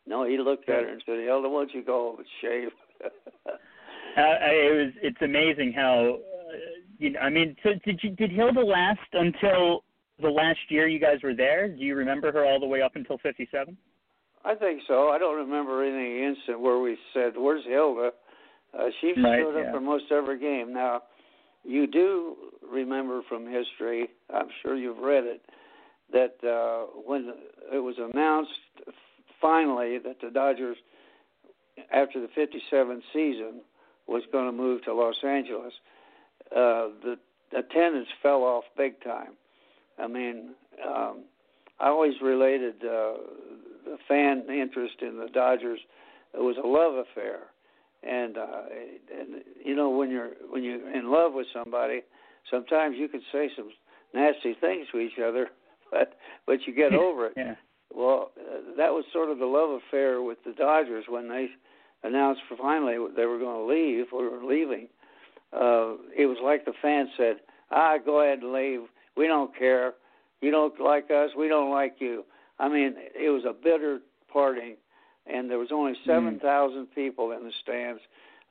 [SPEAKER 3] No, he looked at her and said, Hilda, why don't you go home and shave?
[SPEAKER 2] uh, it was it's amazing how uh, you know. I mean, so did you did Hilda last until the last year you guys were there? Do you remember her all the way up until '57?
[SPEAKER 3] I think so. I don't remember any instant where we said, "Where's Hilda?" Uh, she
[SPEAKER 2] right,
[SPEAKER 3] showed up
[SPEAKER 2] yeah.
[SPEAKER 3] for most every game. Now, you do remember from history. I'm sure you've read it that uh, when it was announced finally that the Dodgers, after the '57 season, was going to move to Los Angeles, uh, the attendance fell off big time. I mean, um, I always related uh, the fan interest in the Dodgers. It was a love affair, and uh, and you know when you're when you're in love with somebody, sometimes you can say some nasty things to each other, but but you get over it.
[SPEAKER 2] yeah.
[SPEAKER 3] Well, uh, that was sort of the love affair with the Dodgers when they announced for finally they were going to leave or were leaving. Uh, it was like the fans said, "Ah, go ahead and leave. We don't care. You don't like us. We don't like you." I mean, it was a bitter parting, and there was only seven thousand mm. people in the stands.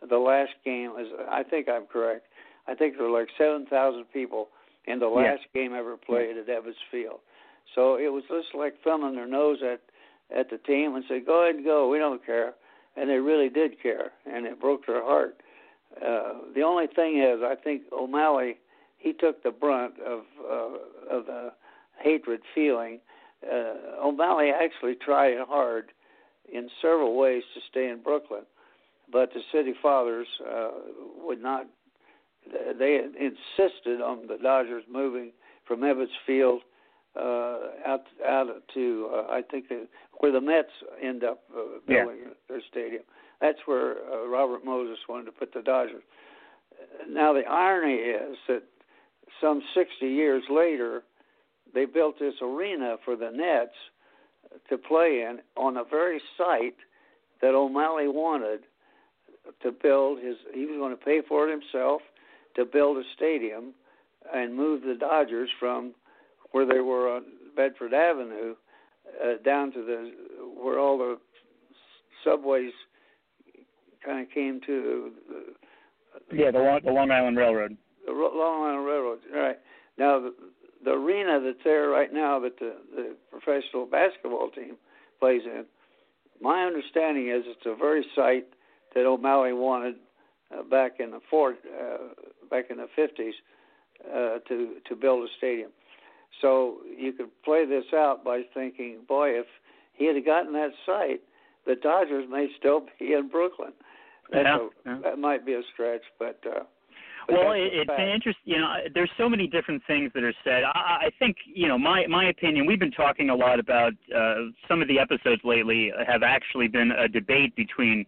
[SPEAKER 3] The last game is, I think I'm correct. I think there were like seven thousand people in the last
[SPEAKER 2] yeah.
[SPEAKER 3] game ever played at Ebbets Field. So it was just like thumbing their nose at at the team and say, "Go ahead and go. We don't care." And they really did care, and it broke their heart. Uh, the only thing is, I think O'Malley he took the brunt of uh, of the hatred feeling. Uh, O'Malley actually tried hard in several ways to stay in Brooklyn, but the city fathers uh, would not. They insisted on the Dodgers moving from Ebbets Field uh, out out to uh, I think the, where the Mets end up uh, building
[SPEAKER 2] yeah.
[SPEAKER 3] their stadium. That's where uh, Robert Moses wanted to put the Dodgers. Now the irony is that some 60 years later, they built this arena for the Nets to play in on the very site that O'Malley wanted to build his. He was going to pay for it himself to build a stadium and move the Dodgers from where they were on Bedford Avenue uh, down to the where all the subways kind of came to.
[SPEAKER 2] The, yeah, the Long, the Long Island Railroad.
[SPEAKER 3] The Long Island Railroad, right? Now the, the arena that's there right now that the, the professional basketball team plays in. My understanding is it's a very site that O'Malley wanted uh, back in the fort, uh, back in the 50s, uh, to to build a stadium. So you could play this out by thinking, boy, if he had gotten that site, the Dodgers may still be in Brooklyn. That's
[SPEAKER 2] yeah,
[SPEAKER 3] a,
[SPEAKER 2] yeah.
[SPEAKER 3] That might be a stretch, but. Uh, but
[SPEAKER 2] well, it, it's an interest. You know, there's so many different things that are said. I, I think, you know, my my opinion. We've been talking a lot about uh, some of the episodes lately have actually been a debate between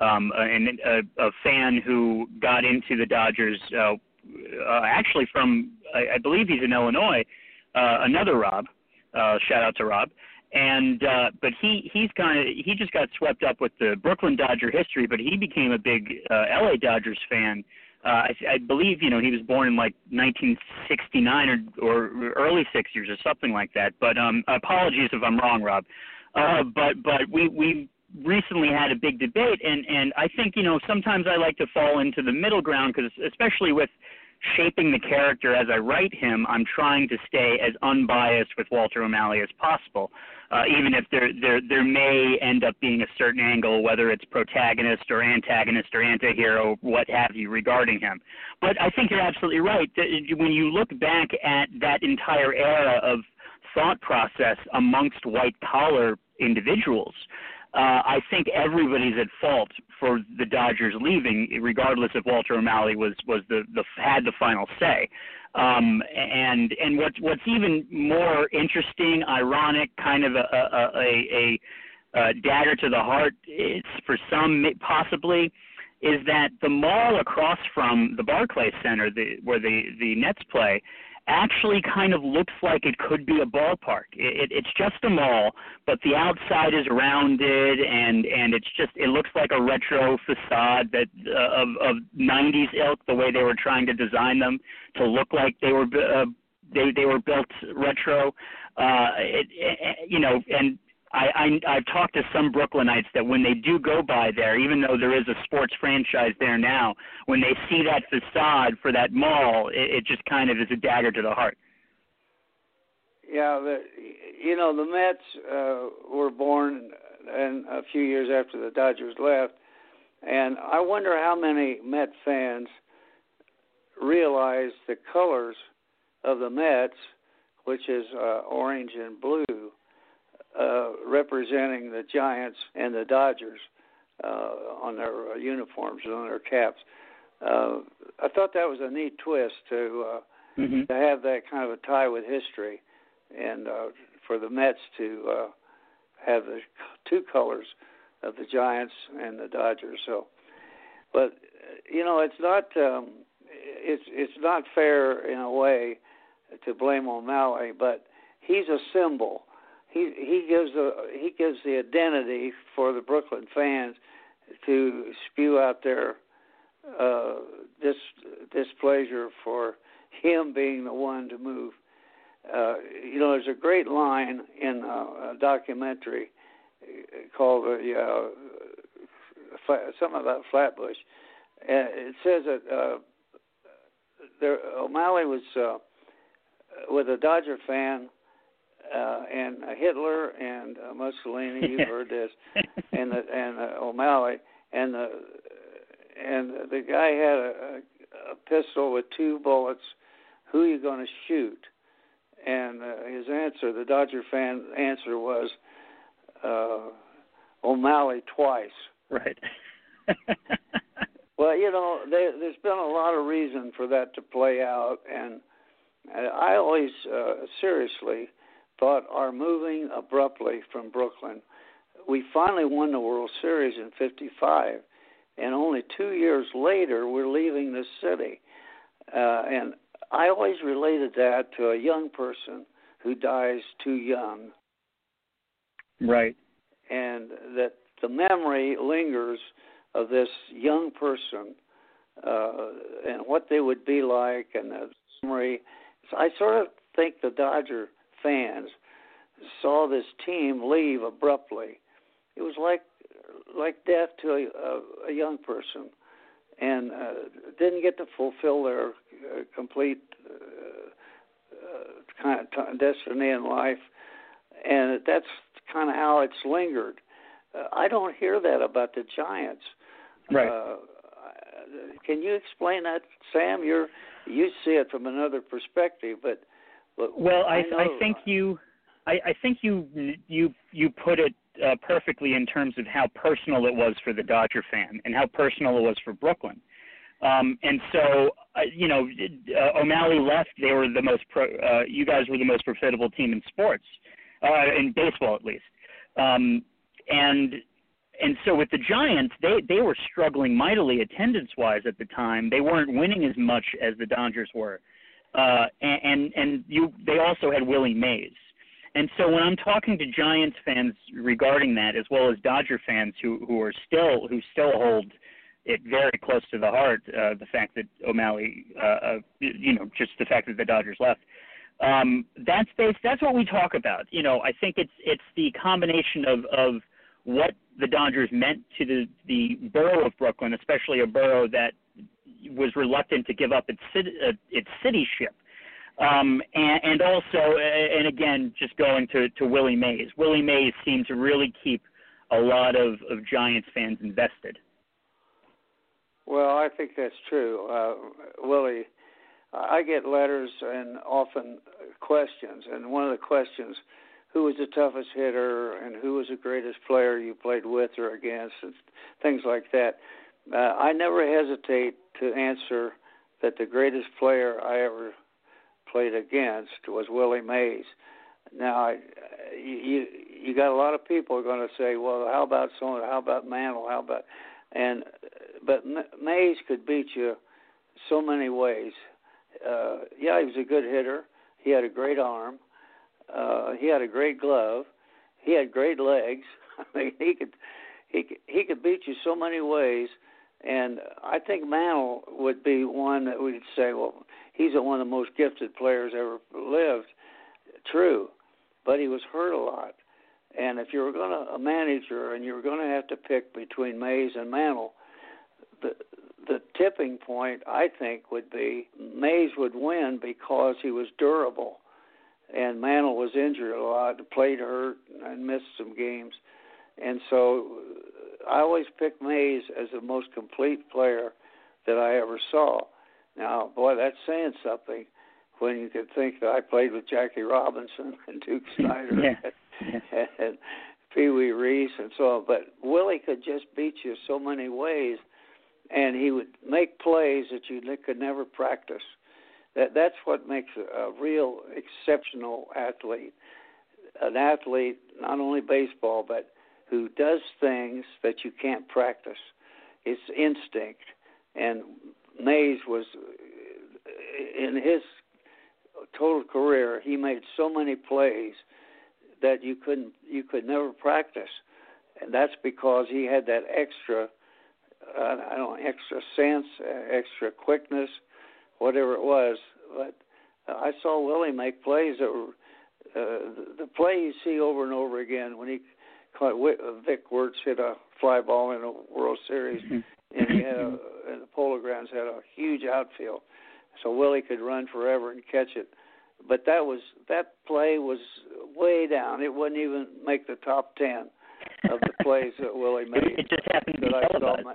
[SPEAKER 2] um, an, a, a fan who got into the Dodgers, uh, uh, actually from I, I believe he's in Illinois. Uh, another Rob, uh, shout out to Rob, and uh, but he he's kind of he just got swept up with the Brooklyn Dodger history, but he became a big uh, LA Dodgers fan. Uh, I, I believe you know he was born in like 1969 or, or early 60s or something like that. But um, apologies if I'm wrong, Rob. Uh, but but we we recently had a big debate, and and I think you know sometimes I like to fall into the middle ground because especially with shaping the character as I write him, I'm trying to stay as unbiased with Walter O'Malley as possible, uh, even if there there there may end up being a certain angle, whether it's protagonist or antagonist or antihero, what have you, regarding him. But I think you're absolutely right. That when you look back at that entire era of thought process amongst white collar individuals, uh, I think everybody's at fault for the Dodgers leaving, regardless if Walter O'Malley was was the, the had the final say. Um, and and what's what's even more interesting, ironic, kind of a a, a, a, a dagger to the heart, is for some possibly, is that the mall across from the Barclays Center, the, where the the Nets play, actually kind of looks like it could be a ballpark. It, it, it's just a mall, but the outside is rounded and and it's just it looks like a retro facade that uh, of of 90s ilk the way they were trying to design them to look like they were uh, they they were built retro. Uh, it, it, you know, and I, I I've talked to some Brooklynites that when they do go by there, even though there is a sports franchise there now, when they see that facade for that mall, it, it just kind of is a dagger to the heart.
[SPEAKER 3] Yeah, the, you know the Mets uh, were born and a few years after the Dodgers left, and I wonder how many Met fans realize the colors of the Mets, which is uh, orange and blue uh, representing the Giants and the Dodgers uh, on their uh, uniforms and on their caps. Uh, I thought that was a neat twist to uh, mm-hmm. to have that kind of a tie with history, and uh, for the Mets to uh, have the two colors of the Giants and the Dodgers. So, but you know, it's not um, it's it's not fair in a way to blame O'Malley, but he's a symbol he gives a he gives the identity for the Brooklyn fans to spew out their uh, dis displeasure for him being the one to move. Uh, you know, there's a great line in a, a documentary called uh, uh, something about Flatbush. And it says that uh, there, O'Malley was uh, with a Dodger fan uh, and uh, Hitler and uh, Mussolini. You've heard this, and the, and uh, O'Malley, and the and the guy had a, a pistol with two bullets. Who are you going to shoot? And uh, his answer, the Dodger fan answer was uh, O'Malley twice.
[SPEAKER 2] Right.
[SPEAKER 3] well, you know, there, there's been a lot of reason for that to play out, and I always uh, seriously but are moving abruptly from Brooklyn. We finally won the World Series in 55, and only two years later, we're leaving the city. Uh, and I always related that to a young person who dies too young.
[SPEAKER 2] Right.
[SPEAKER 3] And that the memory lingers of this young person uh, and what they would be like, and the memory. So I sort of think the Dodger fans saw this team leave abruptly. It was like like death to a, a, a young person, and uh, didn't get to fulfill their uh, complete uh, uh, kind of destiny in life, and that's kind of how it's lingered. Uh, I don't hear that about the Giants.
[SPEAKER 2] Right.
[SPEAKER 3] Uh, can you explain that, Sam? You're you see it from another perspective, but
[SPEAKER 2] well, I,
[SPEAKER 3] I,
[SPEAKER 2] I think you, I, I think you you you put it uh, perfectly in terms of how personal it was for the Dodger fan and how personal it was for Brooklyn. Um, and so, uh, you know, uh, O'Malley left. They were the most pro. Uh, you guys were the most profitable team in sports, uh, in baseball at least. Um, and and so with the Giants, they they were struggling mightily attendance wise at the time. They weren't winning as much as the Dodgers were uh, and and you they also had Willie Mays. And so when I'm talking to Giants fans regarding that, as well as Dodger fans who who are still who still hold it very close to the heart, uh, the fact that O'Malley, uh, uh, you know, just the fact that the Dodgers left. Um, that's based, that's what we talk about. You know, I think it's it's the combination of of what the Dodgers meant to the the borough of Brooklyn, especially a borough that was reluctant to give up its city, uh, its cityship. Um, and, and also, and again, just going to, to Willie Mays. Willie Mays seemed to really keep a lot of, of Giants fans invested.
[SPEAKER 3] Well, I think that's true. Uh, Willie, I get letters and often questions, and one of the questions, who was the toughest hitter and who was the greatest player you played with or against, and things like that. Uh, I never hesitate to answer that the greatest player I ever played against was Willie Mays. Now, you you got a lot of people are going to say, well, how about someone? How about Mantle? How about and but Mays could beat you so many ways. uh, yeah, he was a good hitter. He had a great arm. Uh, he had a great glove. He had great legs. I mean, he could he could, he could beat you so many ways. And I think Mantle would be one that we'd say, well, he's one of the most gifted players ever lived. True, but he was hurt a lot. And if you were going to a manager and you were going to have to pick between Mays and Mantle, the the tipping point I think would be Mays would win because he was durable, and Mantle was injured a lot, played hurt, and missed some games, and so I always pick Mays as the most complete player that I ever saw. Now, boy, that's saying something when you could think that I played with Jackie Robinson and Duke Snider
[SPEAKER 2] yeah.
[SPEAKER 3] and Pee Wee Reese and so on. But Willie could just beat you so many ways, and he would make plays that you could never practice. That that's what makes a, a real exceptional athlete. An athlete, not only baseball, but who does things that you can't practice. It's instinct, and Mays was in his total career. He made so many plays that you couldn't, you could never practice, and that's because he had that extra, uh, I don't know, extra sense, extra quickness, whatever it was. But I saw Willie make plays that were uh, the play you see over and over again when he Vic Wertz hit a fly ball in a World Series,
[SPEAKER 2] mm-hmm.
[SPEAKER 3] and he had a, and the Polo Grounds had a huge outfield, so Willie could run forever and catch it. But that was that play was way down. It wouldn't even make the top ten of the plays that Willie made.
[SPEAKER 2] It just happened to be televised.
[SPEAKER 3] saw my,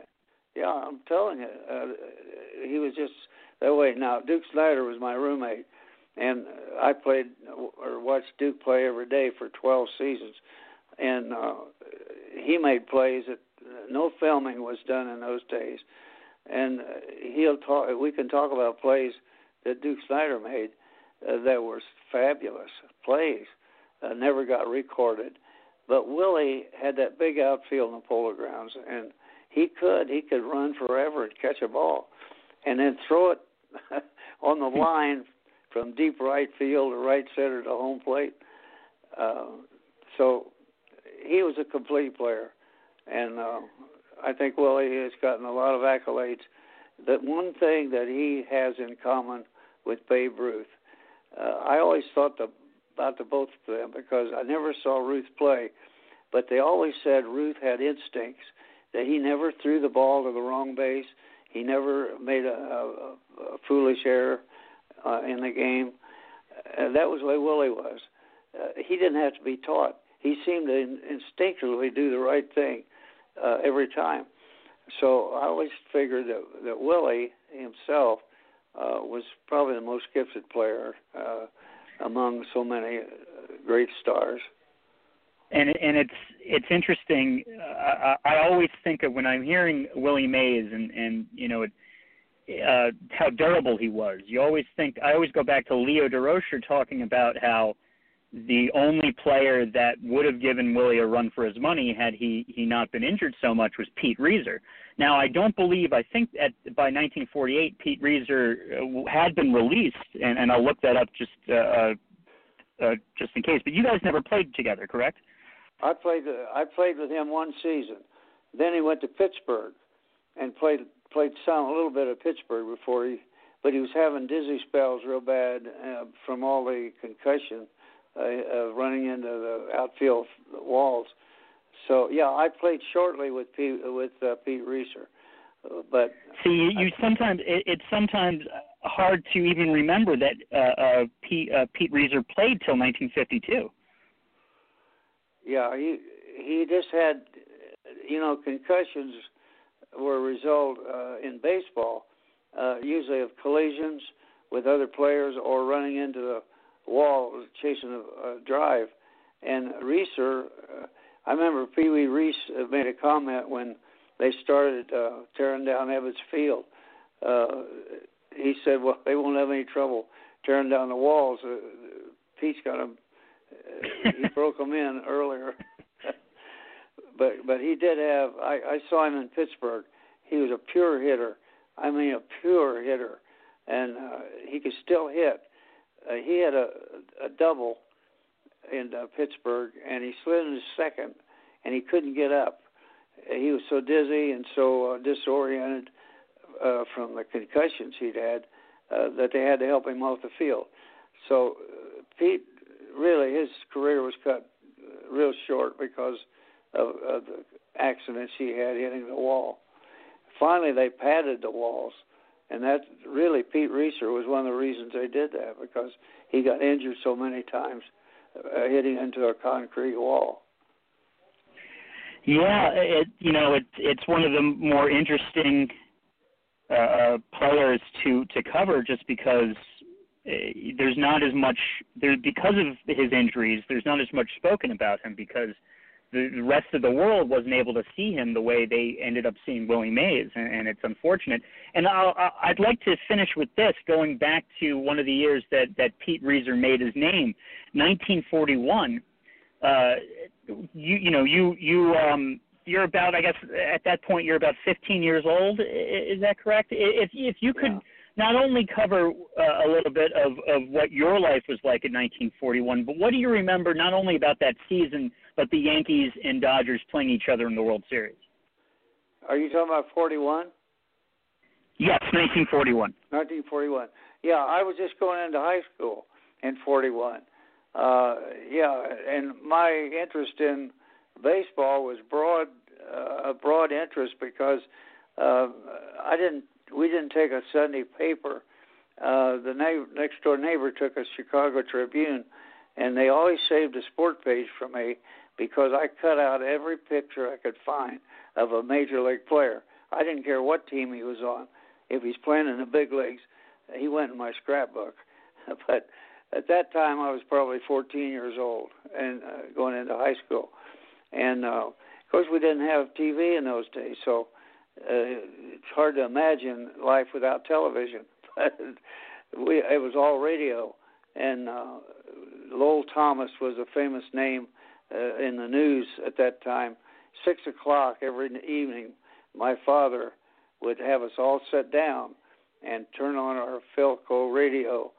[SPEAKER 3] yeah, I'm telling you, uh, he was just that way. Now Duke Snider was my roommate, and I played or watched Duke play every day for 12 seasons and uh, he made plays that no filming was done in those days. And he'll talk. We can talk about plays that Duke Snider made uh, that were fabulous plays, uh, never got recorded. But Willie had that big outfield in the Polo Grounds, and he could he could run forever and catch a ball, and then throw it on the line from deep right field to right center to home plate. Uh, so he was a complete player, and uh, I think Willie has gotten a lot of accolades. That one thing that he has in common with Babe Ruth, uh, I always thought the, about the both of them because I never saw Ruth play, but they always said Ruth had instincts that he never threw the ball to the wrong base. He never made a, a, a foolish error uh, in the game. Uh, that was the way Willie was. Uh, he didn't have to be taught he seemed to instinctively do the right thing uh, every time. So I always figured that, that Willie himself uh, was probably the most gifted player uh, among so many uh, great stars.
[SPEAKER 2] And and it's it's interesting. Uh, I, I always think of when I'm hearing Willie Mays and and you know it, uh, how durable he was. You always think I always go back to Leo Durocher talking about how the only player that would have given Willie a run for his money had he he not been injured so much was Pete Reiser. Now I don't believe I think at by 1948 Pete Reiser uh, had been released, and, and I'll look that up just uh, uh, uh, just in case. But you guys never played together, correct?
[SPEAKER 3] I played uh, I played with him one season. Then he went to Pittsburgh and played played some a little bit of Pittsburgh before he, but he was having dizzy spells real bad uh, from all the concussion uh, uh, running into the outfield walls. So yeah, I played shortly with Pete, with uh, Pete Reiser, uh, but
[SPEAKER 2] see, you, you sometimes it, it's sometimes hard to even remember that uh, uh, Pete uh, Pete Reiser played till 1952.
[SPEAKER 3] Yeah, he he just had, you know, concussions were a result uh, in baseball, uh, usually of collisions with other players or running into the wall chasing a, a drive. And Reiser, uh, I remember Pee Wee Reese made a comment when they started uh, tearing down Ebbets Field. Uh, he said, "Well, they won't have any trouble tearing down the walls. Uh, Pete's got them. Uh, he broke them in earlier." but but he did have. I, I saw him in Pittsburgh. He was a pure hitter. I mean, a pure hitter. and uh, he could still hit. Uh, he had a, a double in uh, Pittsburgh, and he slid into second, and he couldn't get up. He was so dizzy and so uh, disoriented uh, from the concussions he'd had uh, that they had to help him off the field. So uh, Pete, really, his career was cut uh, real short because of, of the accidents he had hitting the wall. Finally, they padded the walls, and that really Pete Reiser was one of the reasons they did that because he got injured so many times uh, hitting into a concrete wall.
[SPEAKER 2] Yeah, it you know it's it's one of the more interesting uh, uh, players to to cover just because uh, there's not as much there because of his injuries. There's not as much spoken about him because the rest of the world wasn't able to see him the way they ended up seeing Willie Mays, and, and it's unfortunate. And I'll, I'd like to finish with this, going back to one of the years that that Pete Reiser made his name, 1941. Uh, you you know you you um you're about I guess at that point you're about 15 years old. Is that correct? If if you could.
[SPEAKER 3] Yeah
[SPEAKER 2] not only cover uh, a little bit of, of what your life was like in 1941, but what do you remember not only about that season, but the Yankees and Dodgers playing each other in the World Series?
[SPEAKER 3] Are you talking about 41?
[SPEAKER 2] Yes, 1941.
[SPEAKER 3] 1941. Yeah, I was just going into high school in 41. Uh, yeah, and my interest in baseball was broad, uh, a broad interest because uh, I didn't we didn't take a Sunday paper. Uh, the na- next door neighbor took a Chicago Tribune, and they always saved a sport page for me because I cut out every picture I could find of a major league player. I didn't care what team he was on. If he's playing in the big leagues, he went in my scrapbook. but at that time, I was probably 14 years old and uh, going into high school. And uh, of course, we didn't have TV in those days, so uh, it's hard to imagine life without television. But we it was all radio, and uh, Lowell Thomas was a famous name uh, in the news at that time. Six o'clock every evening, my father would have us all sit down and turn on our Philco radio,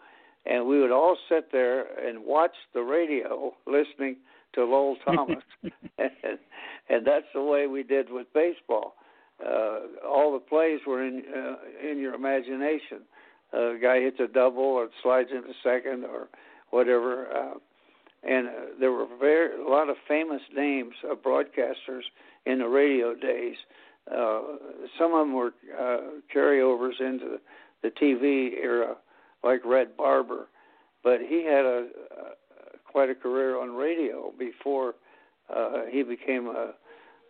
[SPEAKER 3] and we would all sit there and watch the radio, listening to Lowell Thomas, and, and that's the way we did with baseball uh, all the plays were in uh, in your imagination. Uh, a guy hits a double or slides into second or whatever. Uh, and uh, there were very a lot of famous names of broadcasters in the radio days. Uh, some of them were uh, carryovers into the TV era, like Red Barber, but he had a, a quite a career on radio before uh, he became a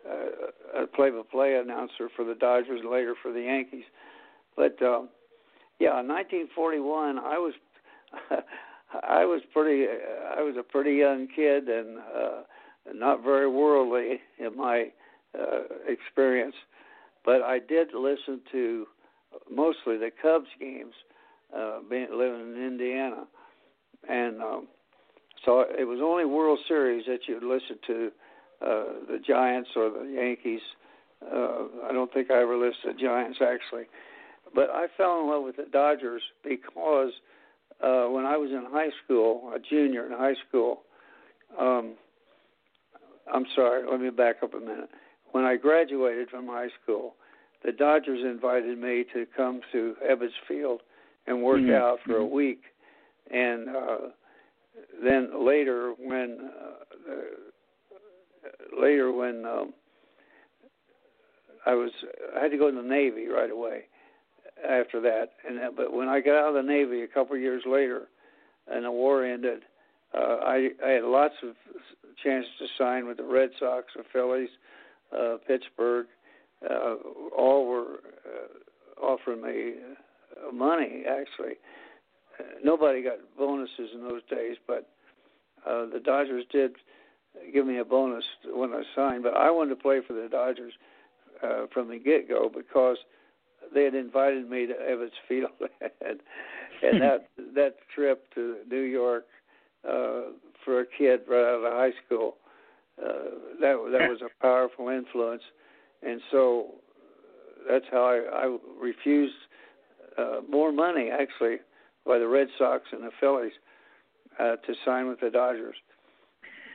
[SPEAKER 3] uh, a play-by-play announcer for the Dodgers and later for the Yankees. But uh, yeah, in 1941, I was I was pretty I was a pretty young kid and uh, not very worldly in my uh, experience, but I did listen to mostly the Cubs games, uh, being living in Indiana, and um, so it was only World Series that you'd listen to uh, the Giants or the Yankees. Uh, I don't think I ever listed the Giants actually, but I fell in love with the Dodgers because uh, when I was in high school, a junior in high school. Um, I'm sorry, let me back up a minute. When I graduated from high school, the Dodgers invited me to come to Ebbets Field and work
[SPEAKER 2] mm-hmm.
[SPEAKER 3] out for a
[SPEAKER 2] mm-hmm.
[SPEAKER 3] week. And uh, then later, when uh, later when um, I was I had to go in the Navy right away after that, and uh, but when I got out of the Navy a couple of years later, and the war ended, uh, I I had lots of chances to sign with the Red Sox, the Phillies, uh, Pittsburgh. Uh, all were uh, offering me uh, money actually. Uh, nobody got bonuses in those days, but uh, the Dodgers did give me a bonus when I signed, but I wanted to play for the Dodgers uh, from the get go because they had invited me to Ebbets Field, and, and that that trip to New York uh, for a kid right out of high school uh, that that was a powerful influence, and so that's how I, I refused uh, more money actually by the Red Sox and the Phillies uh, to sign with the Dodgers.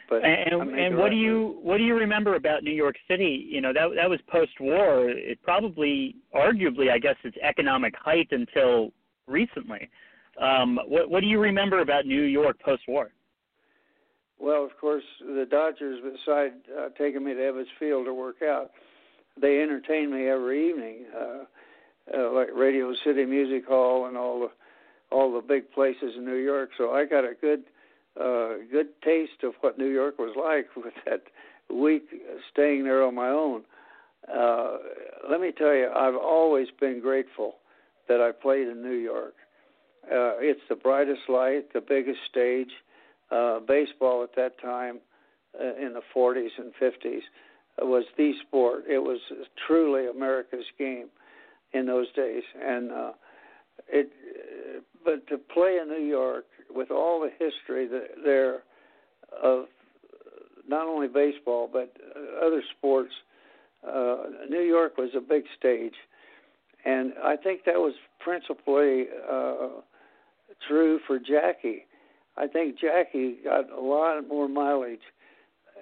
[SPEAKER 2] But and, and what do you what do you remember about New York City? You know that that was post-war. It probably, arguably, I guess, its economic height until recently. Um, what what do you remember about New York post-war?
[SPEAKER 3] Well, of course, the Dodgers, beside uh, taking me to Ebbets Field to work out, they entertained me every evening, uh, uh, like Radio City Music Hall and all the all the big places in New York. So I got a good uh, good taste of what New York was like with that week staying there on my own. Uh, let me tell you, I've always been grateful that I played in New York. Uh, it's the brightest light, the biggest stage. Uh, baseball at that time, uh, in the 40s and 50s, was the sport. It was truly America's game in those days, and uh, it. But to play in New York with all the history that there of not only baseball but other sports, uh, New York was a big stage, and I think that was principally uh, true for Jackie. I think Jackie got a lot more mileage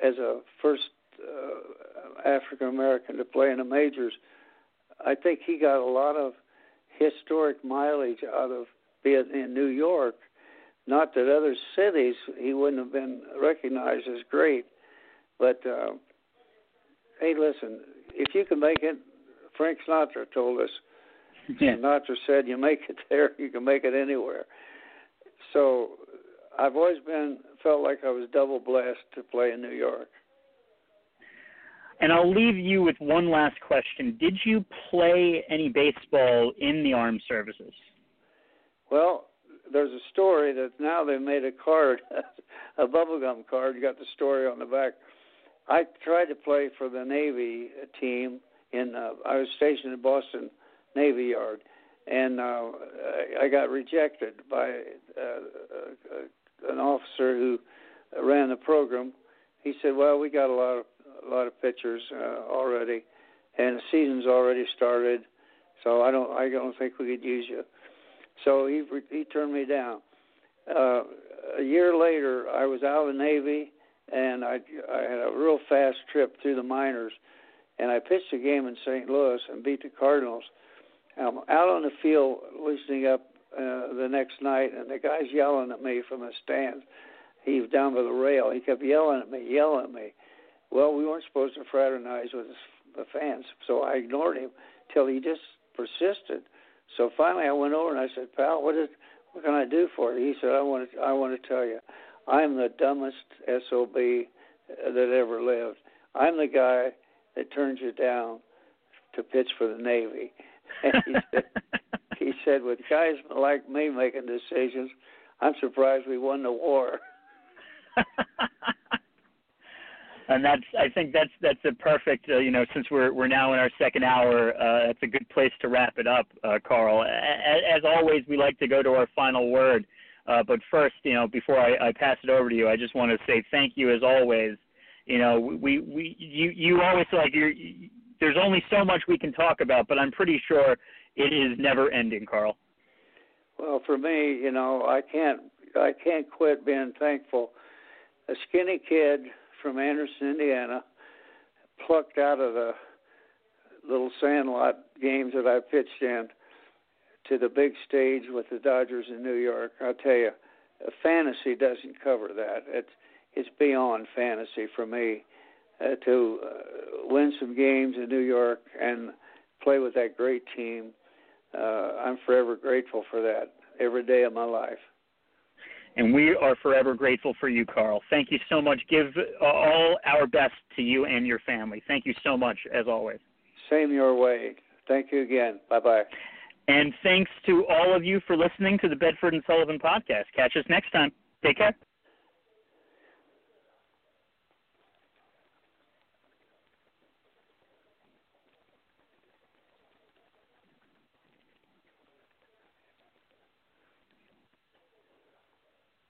[SPEAKER 3] as a first uh, African American to play in the majors. I think he got a lot of historic mileage out of being in New York not that other cities he wouldn't have been recognized as great, but uh, hey, listen, if you can make it, Frank Sinatra told us. Yeah. Sinatra said, "You make it there, you can make it anywhere." So, I've always been felt like I was double blessed to play in New York.
[SPEAKER 2] And I'll leave you with one last question. Did you play any baseball in the armed services?
[SPEAKER 3] Well, there's a story that now they've made a card, a bubblegum card. You got the story on the back. I tried to play for the Navy team in. Uh, I was stationed in Boston Navy Yard, and uh, I got rejected by uh, uh, an officer who ran the program. He said, "Well, we got a lot of a lot of pitchers uh, already, and the season's already started, so I don't I don't think we could use you." So he he turned me down. Uh, a year later, I was out of the Navy, and I I had a real fast trip through the minors, and I pitched a game in St. Louis and beat the Cardinals. I'm out on the field loosening up uh, the next night, and the guy's yelling at me from the stands. He was down by the rail. He kept yelling at me, yelling at me. Well, we weren't supposed to fraternize with the fans, so I ignored him till he just persisted. So finally, I went over and I said, "Pal, what is what can I do for you?" He said, "I want to I want to tell you, I'm the dumbest sob that ever lived. I'm the guy that turns you down to pitch for the Navy." And he said, he said, with guys like me making decisions, I'm surprised we won the war.
[SPEAKER 2] and that's I think that's that's a perfect uh, you know since we're we're now in our second hour uh, that's a good place to wrap it up, uh, Carl. As, as always, we like to go to our final word, uh, but first, you know, before I, I pass it over to you, I just want to say thank you as always. You know, we we you you always like you're. You, there's only so much we can talk about, but I'm pretty sure it is never ending, Carl.
[SPEAKER 3] Well, for me, you know, I can't I can't quit being thankful. A skinny kid from Anderson, Indiana, plucked out of the little sandlot games that I pitched in to the big stage with the Dodgers in New York. I'll tell you, fantasy doesn't cover that. It's it's beyond fantasy for me uh, to uh, win some games in New York and play with that great team. Uh, I'm forever grateful for that every day of my life.
[SPEAKER 2] And we are forever grateful for you, Carl. Thank you so much. Give uh, all our best to you and your family. Thank you so much, as always.
[SPEAKER 3] Same your way. Thank you again. Bye bye.
[SPEAKER 2] And thanks to all of you for listening to the Bedford and Sullivan podcast. Catch us next time. Take care.